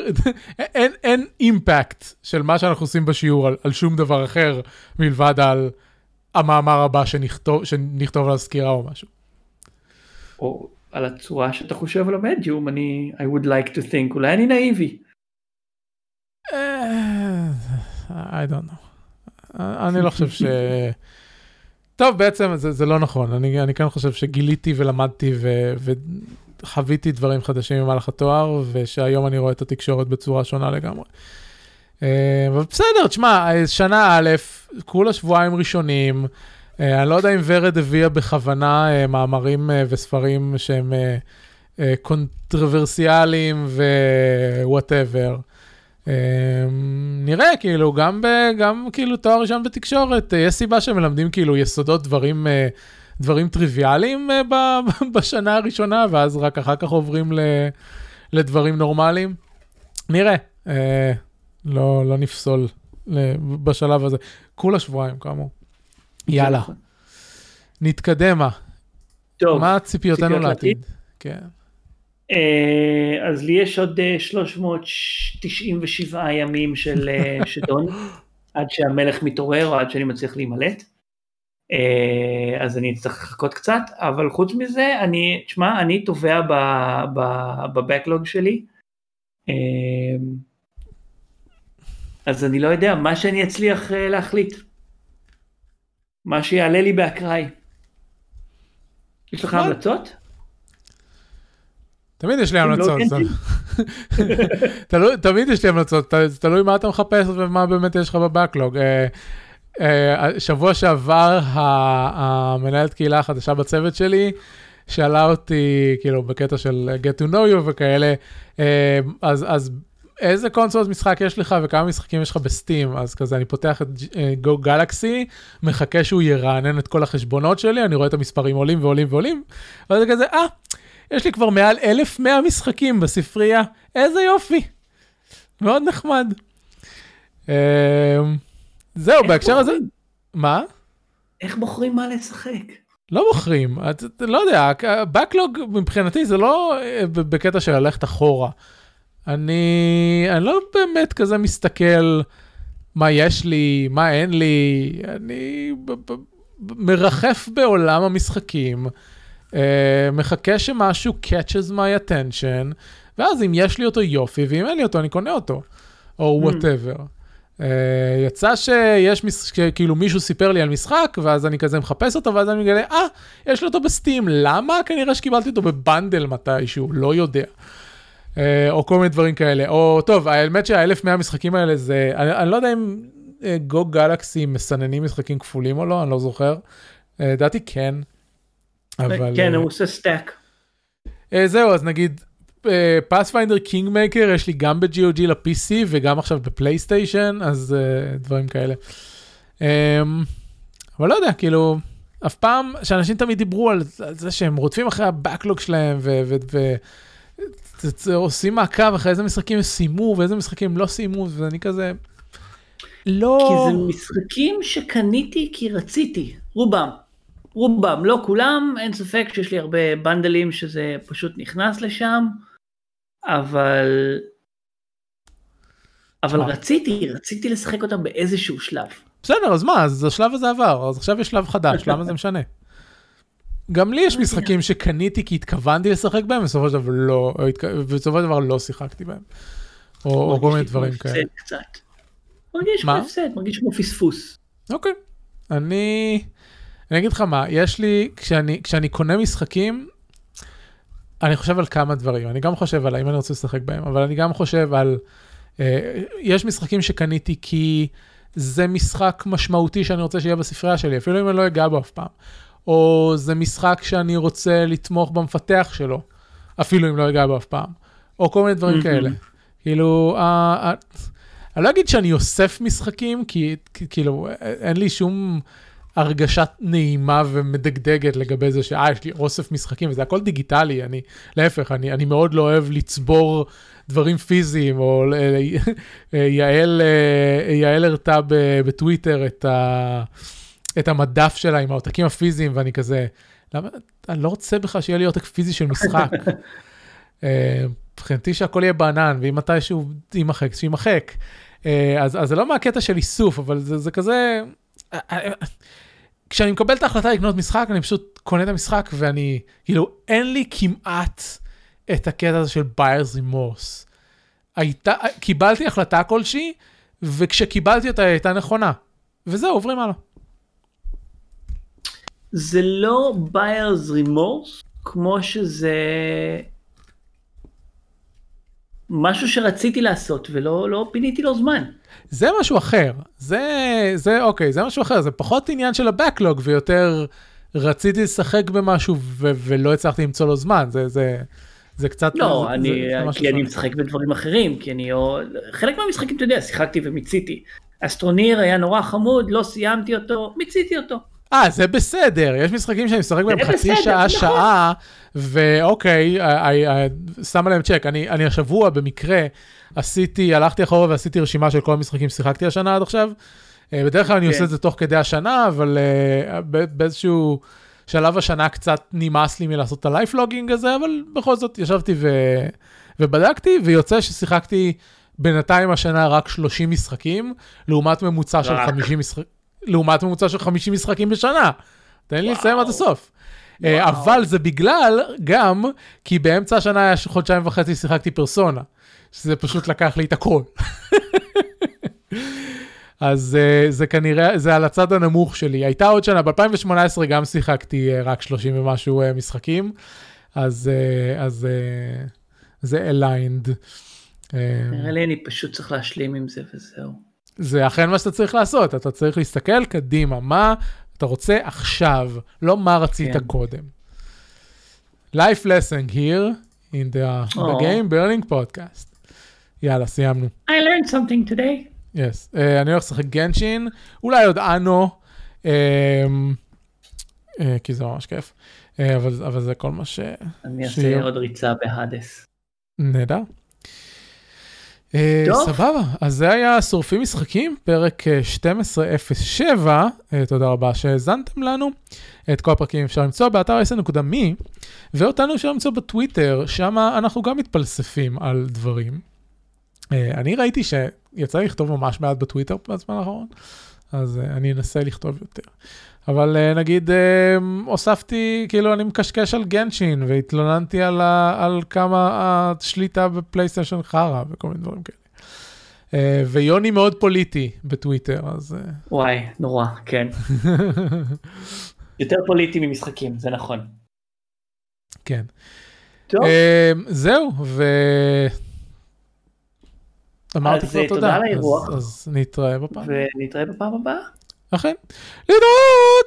אין, אין אימפקט של מה שאנחנו עושים בשיעור על, על שום דבר אחר מלבד על המאמר הבא שנכתוב, שנכתוב על הסקירה או משהו. או על הצורה שאתה חושב על המדיום, אני, I would like to think, אולי אני נאיבי. אה, I don't know. אני לא חושב ש... טוב, בעצם זה, זה לא נכון, אני, אני כן חושב שגיליתי ולמדתי ו, וחוויתי דברים חדשים במהלך התואר, ושהיום אני רואה את התקשורת בצורה שונה לגמרי. אה, אבל בסדר, תשמע, שנה א', כולה שבועיים ראשונים, אה, אני לא יודע אם ורד הביאה בכוונה אה, מאמרים וספרים שהם קונטרוברסיאליים ו whatever. נראה, כאילו, גם, ב, גם כאילו תואר ראשון בתקשורת, יש סיבה שמלמדים כאילו יסודות דברים, דברים טריוויאליים בשנה הראשונה, ואז רק אחר כך עוברים לדברים נורמליים. נראה. לא, לא נפסול בשלב הזה. כולה שבועיים, כאמור. יאללה. נכון. נתקדמה. טוב. מה ציפיותינו לעתיד? כן. אה, אז לי יש עוד 397 אה, ימים של אה, שדון, עד שהמלך מתעורר או עד שאני מצליח להימלט. אז אני אצטרך לחכות קצת, אבל חוץ מזה, אני, תשמע, אני תובע בבקלוג שלי. אז אני לא יודע, מה שאני אצליח uh, להחליט. מה שיעלה לי באקראי. יש לך המלצות? תמיד יש לי לא המלצות. תמיד יש לי המלצות, תלוי מה אתה מחפש ומה באמת יש לך בבקלוג. אה, אה, שבוע שעבר המנהלת קהילה החדשה בצוות שלי, שאלה אותי, כאילו, בקטע של get to know you וכאלה, אז, אז איזה קונסולות משחק יש לך וכמה משחקים יש לך בסטים, אז כזה אני פותח את גו uh, גלקסי, מחכה שהוא ירענן את כל החשבונות שלי, אני רואה את המספרים עולים ועולים ועולים, ואז זה כזה, אה, יש לי כבר מעל 1,100 משחקים בספרייה, איזה יופי. מאוד נחמד. Uh, זהו, בהקשר הזה, מה? איך בוחרים מה לשחק? לא בוחרים, את, לא יודע, בקלוג מבחינתי זה לא אה, בקטע של ללכת אחורה. אני, אני לא באמת כזה מסתכל מה יש לי, מה אין לי, אני מרחף בעולם המשחקים, uh, מחכה שמשהו catches my attention, ואז אם יש לי אותו יופי, ואם אין לי אותו אני קונה אותו, או whatever. Mm. Uh, יצא שיש, מש... כאילו מישהו סיפר לי על משחק, ואז אני כזה מחפש אותו, ואז אני מגלה, אה, ah, יש לי אותו ב Steam, למה? כנראה שקיבלתי אותו ב bundle מתישהו, לא יודע. אה, או כל מיני דברים כאלה. או, טוב, האמת שהאלף מאה משחקים האלה זה, אני, אני לא יודע אם GOG אה, Galaxy מסננים משחקים כפולים או לא, אני לא זוכר. אה, לדעתי כן. אבל... כן, הוא עושה stack. זהו, אז נגיד, Pathfinder Kingmaker יש לי גם ב-GOG ל-PC וגם עכשיו בפלייסטיישן, אז דברים כאלה. אבל לא יודע, כאילו, אף פעם, שאנשים תמיד דיברו על זה שהם רודפים אחרי ה backlog שלהם, ו... ו-, ו- עושים מעקב אחרי איזה משחקים סיימו ואיזה משחקים לא סיימו, ואני כזה... לא... כי זה משחקים שקניתי כי רציתי, רובם. רובם, לא כולם, אין ספק שיש לי הרבה בנדלים שזה פשוט נכנס לשם, אבל... אבל רציתי, רציתי לשחק אותם באיזשהו שלב. בסדר, אז מה, אז השלב הזה עבר, אז עכשיו יש שלב חדש, למה זה משנה? גם לי יש משחקים שקניתי כי התכוונתי לשחק בהם, בסופו של דבר לא, בסופו של דבר לא שיחקתי בהם. או כל מיני דברים כאלה. מרגיש כמו? הפסד, מרגיש כמו פספוס. אוקיי. אני... אני אגיד לך מה, יש לי, כשאני, כשאני קונה משחקים, אני חושב על כמה דברים. אני גם חושב על האם אני רוצה לשחק בהם, אבל אני גם חושב על... אה, יש משחקים שקניתי כי זה משחק משמעותי שאני רוצה שיהיה בספרייה שלי, אפילו אם אני לא אגע בו אף פעם. או זה משחק שאני רוצה לתמוך במפתח שלו, אפילו אם לא אגע בו אף פעם. או כל מיני דברים. כאלה. כאילו, אני לא אגיד שאני אוסף משחקים, כי כאילו, אין לי שום הרגשה נעימה ומדגדגת לגבי זה שאה, יש לי אוסף משחקים, וזה הכל דיגיטלי, אני, להפך, אני, אני מאוד לא אוהב לצבור דברים פיזיים, או אה, יעל, ב- בטוויטר את, ה, את המדף שלה עם העותקים הפיזיים, ואני כזה, למה, אני לא רוצה בכלל שיהיה לי עותק פיזי של משחק. אה, מבחינתי שהכל יהיה בענן, ואם מתישהו יימחק, שיימחק. אה, אז, אז זה לא מהקטע של איסוף, אבל זה, זה כזה... אה, כשאני מקבל את ההחלטה לקנות משחק, אני פשוט קונה את המשחק, ואני, כאילו, אין לי כמעט את הקטע הזה של buyer's remorse. הייתה, קיבלתי החלטה כלשהי, וכשקיבלתי אותה היא הייתה נכונה. וזהו, עוברים הלאה. זה לא buyer's remorse כמו שזה משהו שרציתי לעשות ולא לא פיניתי לו זמן. זה משהו אחר, זה, זה אוקיי, זה משהו אחר, זה פחות עניין של הבקלוג ויותר רציתי לשחק במשהו ו- ולא הצלחתי למצוא לו זמן, זה, זה, זה קצת, לא, זה, אני, זה, זה כי אני. משחק בדברים אחרים, כי אני, או, חלק מהמשחקים, אתה יודע, שיחקתי ומיציתי. Astroneer היה נורא חמוד, לא סיימתי אותו, מיציתי אותו. אה, זה בסדר, יש משחקים שאני משחק בהם חצי בסדר, שעה, נכון. שעה, ואוקיי, I- I- שמה להם צ'ק, אני, אני השבוע במקרה עשיתי, הלכתי אחורה ועשיתי רשימה של כל המשחקים ששיחקתי השנה עד עכשיו. אה, בדרך כלל אני כן. עושה את זה תוך כדי השנה, אבל אה, ב- באיזשהו שלב השנה קצת נמאס לי מלעשות את ה lifelogging הזה, אבל בכל זאת ישבתי ו... ובדקתי, ויוצא ששיחקתי בינתיים השנה רק 30 משחקים, לעומת ממוצע של רק. 50 משחקים. לעומת ממוצע של 50 משחקים בשנה. תן לי לסיים עד הסוף. אה, וואו. אבל זה בגלל גם כי באמצע השנה היה חודשיים וחצי שיחקתי פרסונה, שזה פשוט לקח לי את הכל. אז אה, זה כנראה, זה על הצד הנמוך שלי. הייתה עוד שנה, ב-2018 גם שיחקתי אה, רק 30 ומשהו משחקים, אז, אז זה. אה, נראה לי אני פשוט צריך להשלים עם זה וזהו. זה אכן מה שאתה צריך לעשות, אתה צריך להסתכל קדימה, מה אתה רוצה עכשיו, לא מה רצית כן. קודם. Life lesson here in the, the Oh. game burning podcast. יאללה, סיימנו. I learned something today. יס. Yes. Uh, אני הולך לשחק גנשין, אולי עוד אנו, um, uh, כי זה ממש כיף, uh, אבל, אבל זה כל מה ש... אני. אעשה עוד ריצה בהאדס. נהדר. אה, טוב. סבבה, אז זה היה שורפים משחקים, פרק אה, 1207, אה, תודה רבה שהאזנתם לנו. את כל הפרקים אפשר למצוא באתר 10.me, ואותנו אפשר למצוא בטוויטר, שם אנחנו גם מתפלספים על דברים. אה, אני ראיתי שיצא לי לכתוב ממש מעט בטוויטר בזמן האחרון, אז אה, אני אנסה לכתוב יותר. אבל אה, נגיד אה, הוספתי, כאילו אני מקשקש על גנשין והתלוננתי על, ה, על כמה השליטה בפלייסטיישן חרא וכל מיני דברים כאלה. אה, ויוני מאוד פוליטי בטוויטר, אז... וואי, נורא, כן. יותר פוליטי ממשחקים, זה נכון. כן. טוב, זהו, ו... אמרתי אז, כבר תודה, תודה על האירוח. אז, אז נתראה בפעם. ונתראה בפעם הבאה. אכן. להתראות!